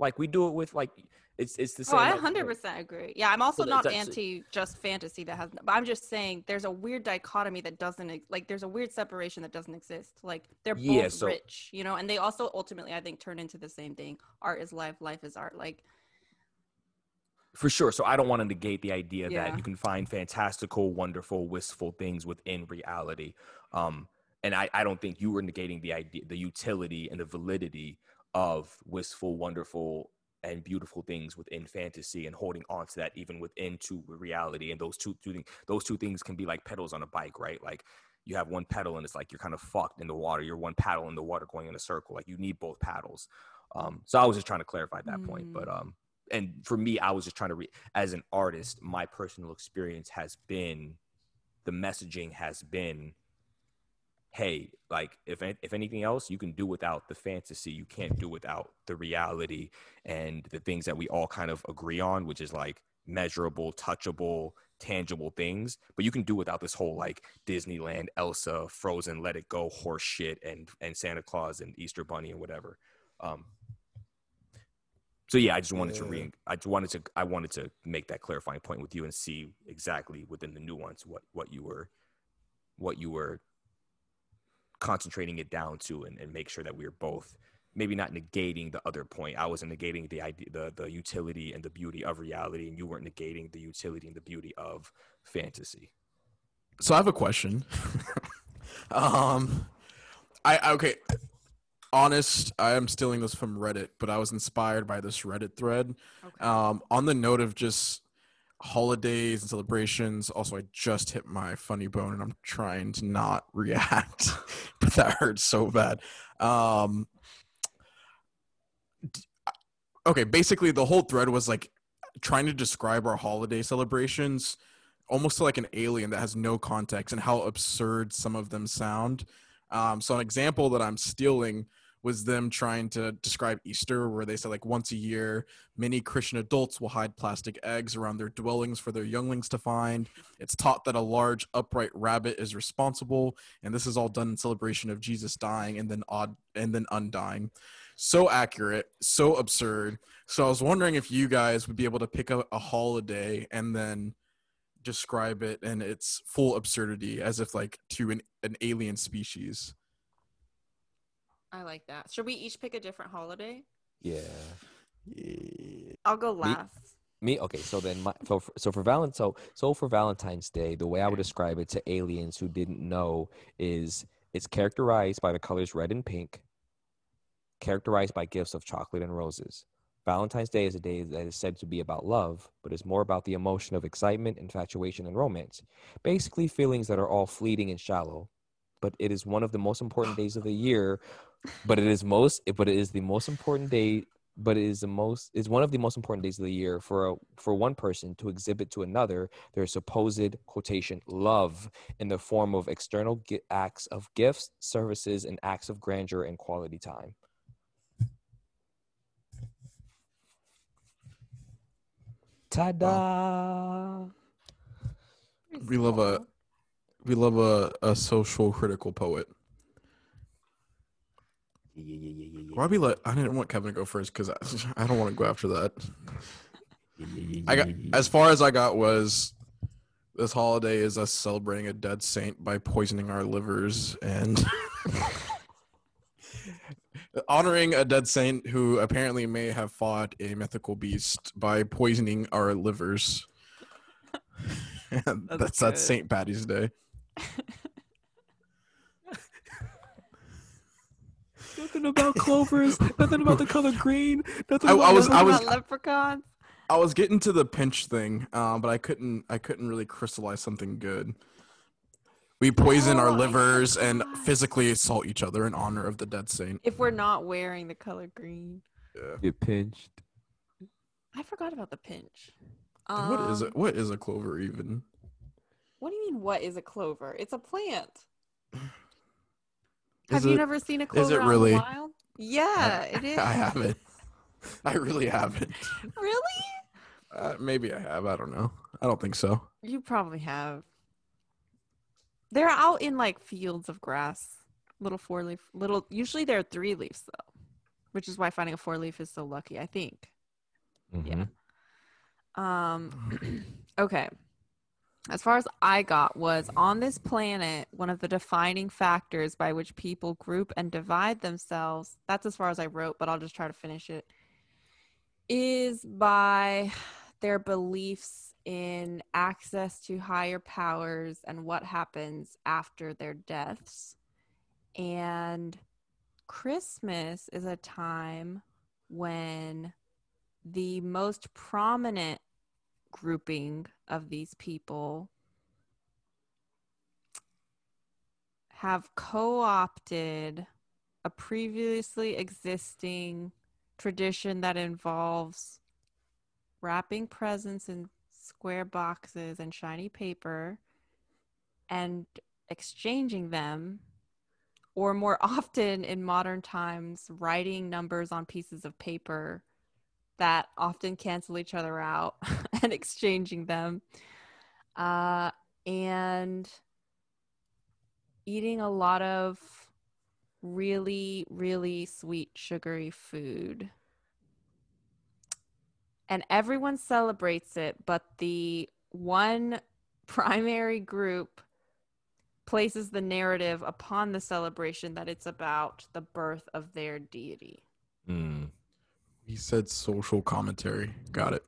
A: like, we do it with like, it's it's the same. Oh.
C: I
A: like,
C: 100% agree. Yeah, I'm also
A: that-
C: not anti just fantasy that has, but I'm just saying there's a weird dichotomy that doesn't, like, there's a weird separation that doesn't exist. Like, they're both
A: Yeah, so-
C: rich, you know, and they also ultimately, I think, turn into the same thing. Art is life, life is art. Like,
A: For sure. So I don't want to negate the idea
C: Yeah.
A: that you can find fantastical, wonderful, wistful things within reality. Um, and I, I don't think you were negating the idea, the utility and the validity of wistful, wonderful, and beautiful things within fantasy and holding on to that even within to reality. And those two, two things, those two things can be like pedals on a bike, right? Like you have one pedal and it's like you're kind of fucked in the water. You're one paddle in the water going in a circle. Like you need both paddles. Um, so I was just trying to clarify that point. But um, and for me, I was just trying to read as an artist, my personal experience has been the messaging has been hey, like if if anything else, you can do without the fantasy. You can't do without the reality and the things that we all kind of agree on, which is like measurable, touchable, tangible things. But you can do without this whole like Disneyland, Elsa, Frozen, Let It Go, horse shit, and and Santa Claus and Easter Bunny and whatever. Um, so yeah, I just wanted to re I just wanted to I wanted to make that clarifying point with you and see exactly within the nuance what what you were what you were concentrating it down to and, and make sure that we're both maybe not negating the other point. I wasn't negating the idea the the utility and the beauty of reality and you weren't negating the utility and the beauty of fantasy.
B: So I have a question. um, I I- okay. Honest, I am stealing this from Reddit, but I was inspired by this Reddit thread.
C: okay.
B: Um, on the note of just holidays and celebrations. Also, I just hit my funny bone, and I'm trying to not react, but that hurts so bad. Um, okay, basically, the whole thread was like trying to describe our holiday celebrations almost like an alien that has no context and how absurd some of them sound. Um, so an example that I'm stealing was them trying to describe Easter, where they said like once a year, many Christian adults will hide plastic eggs around their dwellings for their younglings to find. It's taught that a large upright rabbit is responsible, and this is all done in celebration of Jesus dying and then odd and then undying. So accurate, so absurd. So I was wondering if you guys would be able to pick up a holiday and then describe it in its full absurdity as if like to an, an alien species.
C: I like that. Should we each pick a different holiday?
A: Yeah.
C: I'll go last.
F: Me okay, so then my so for, so for Valentine so, so for Valentine's Day, the way I would describe it to aliens who didn't know is it's characterized by the colors red and pink.
G: characterized by gifts of chocolate and roses. Valentine's Day is a day that is said to be about love, but is more about the emotion of excitement, infatuation, and romance. Basically, feelings that are all fleeting and shallow. But it is one of the most important days of the year. But it is most. But it is the most important day. But it is the most. Is one of the most important days of the year for a, for one person to exhibit to another their supposed quotation love in the form of external gi- acts of gifts, services, and acts of grandeur and quality time. Ta-da!
B: We love a we love a, a social critical poet.
E: Yeah, yeah, yeah, yeah, yeah,
B: Why we let I didn't want Kevin to go first because I, I don't want to go after that.
E: yeah, yeah, yeah,
B: I got
E: yeah, yeah,
B: as far as I got was this holiday is us celebrating a dead saint by poisoning our livers and honoring a dead saint who apparently may have fought a mythical beast by poisoning our livers. that's that's
C: good.
B: Saint Patty's Day.
A: Nothing about clovers. nothing about the color green. Nothing
B: I-
A: about
B: I was-
A: nothing
B: I was-
C: About leprechauns.
B: I was getting to the pinch thing, um, but I couldn't. I couldn't really crystallize something good. We poison our
C: Oh, I
B: livers and physically assault each other in honor of the dead saint.
C: If we're not wearing the color green.
B: Yeah.
G: Get pinched.
C: I forgot about the pinch.
B: And what is
C: Um,
B: it? What is a clover even?
C: What do you mean? What is a clover? It's a plant. Have you never seen a clover Is
B: it
C: out in the
B: really?
C: wild? Yeah, it is.
B: I haven't. I really haven't.
C: Really?
B: Uh, maybe I have. I don't know. I don't think so.
C: You probably have. They're out in like fields of grass, little four leaf, little. Usually they're three leaves though, which is why finding a four leaf is so lucky. I think.
G: Mhm.
C: Um, okay. As far as I got was on this planet, one of the defining factors by which people group and divide themselves, that's as far as I wrote, but I'll just try to finish it, is by their beliefs in access to higher powers and what happens after their deaths. And Christmas is a time when the most prominent grouping of these people have co opted a previously existing tradition that involves wrapping presents in square boxes and shiny paper and exchanging them or more often in modern times writing numbers on pieces of paper that often cancel each other out and exchanging them. Uh, and eating a lot of really really sweet sugary food. And everyone celebrates it but the one primary group places the narrative upon the celebration that it's about the birth of their deity.
E: Mm.
B: He said social commentary. Got it.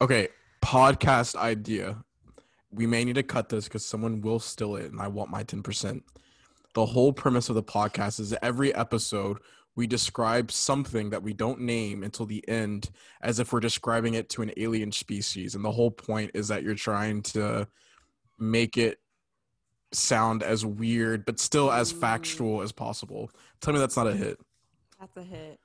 B: Okay, podcast idea. We may need to cut this because someone will steal it, and I want my ten percent. The whole premise of the podcast is every episode we describe something that we don't name until the end, as if we're describing it to an alien species, and the whole point is that you're trying to make it sound as weird but still as factual as possible. Tell me that's not a hit.
C: that's a hit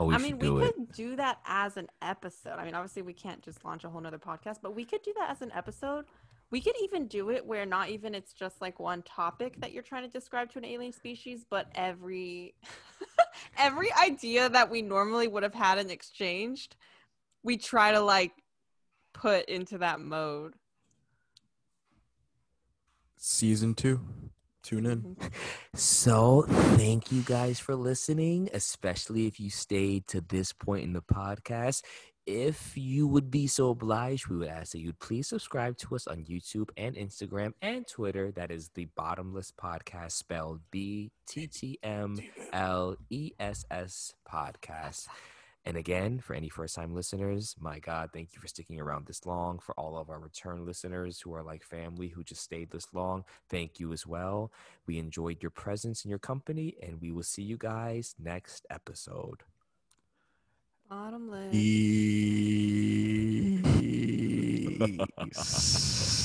E: Oh, we
C: I mean, we
E: it.
C: could do that as an episode. I mean, obviously, we can't just launch a whole nother podcast, but we could do that as an episode. We could even do it where not even it's just like one topic that you're trying to describe to an alien species, but every every idea that we normally would have had and exchanged, we try to like put into that mode.
B: Season two. Tune in.
A: So, thank you guys for listening, especially if you stayed to this point in the podcast. If you would be so obliged, we would ask that you'd please subscribe to us on YouTube and Instagram and Twitter. That is the Bottomless Podcast, spelled B T T M L E S S Podcast. And again, for any first time listeners, my God, thank you for sticking around this long. For all of our return listeners who are like family who just stayed this long, thank you as well. We enjoyed your presence and your company, and we will see you guys next episode.
B: Bottomless.
H: Peace.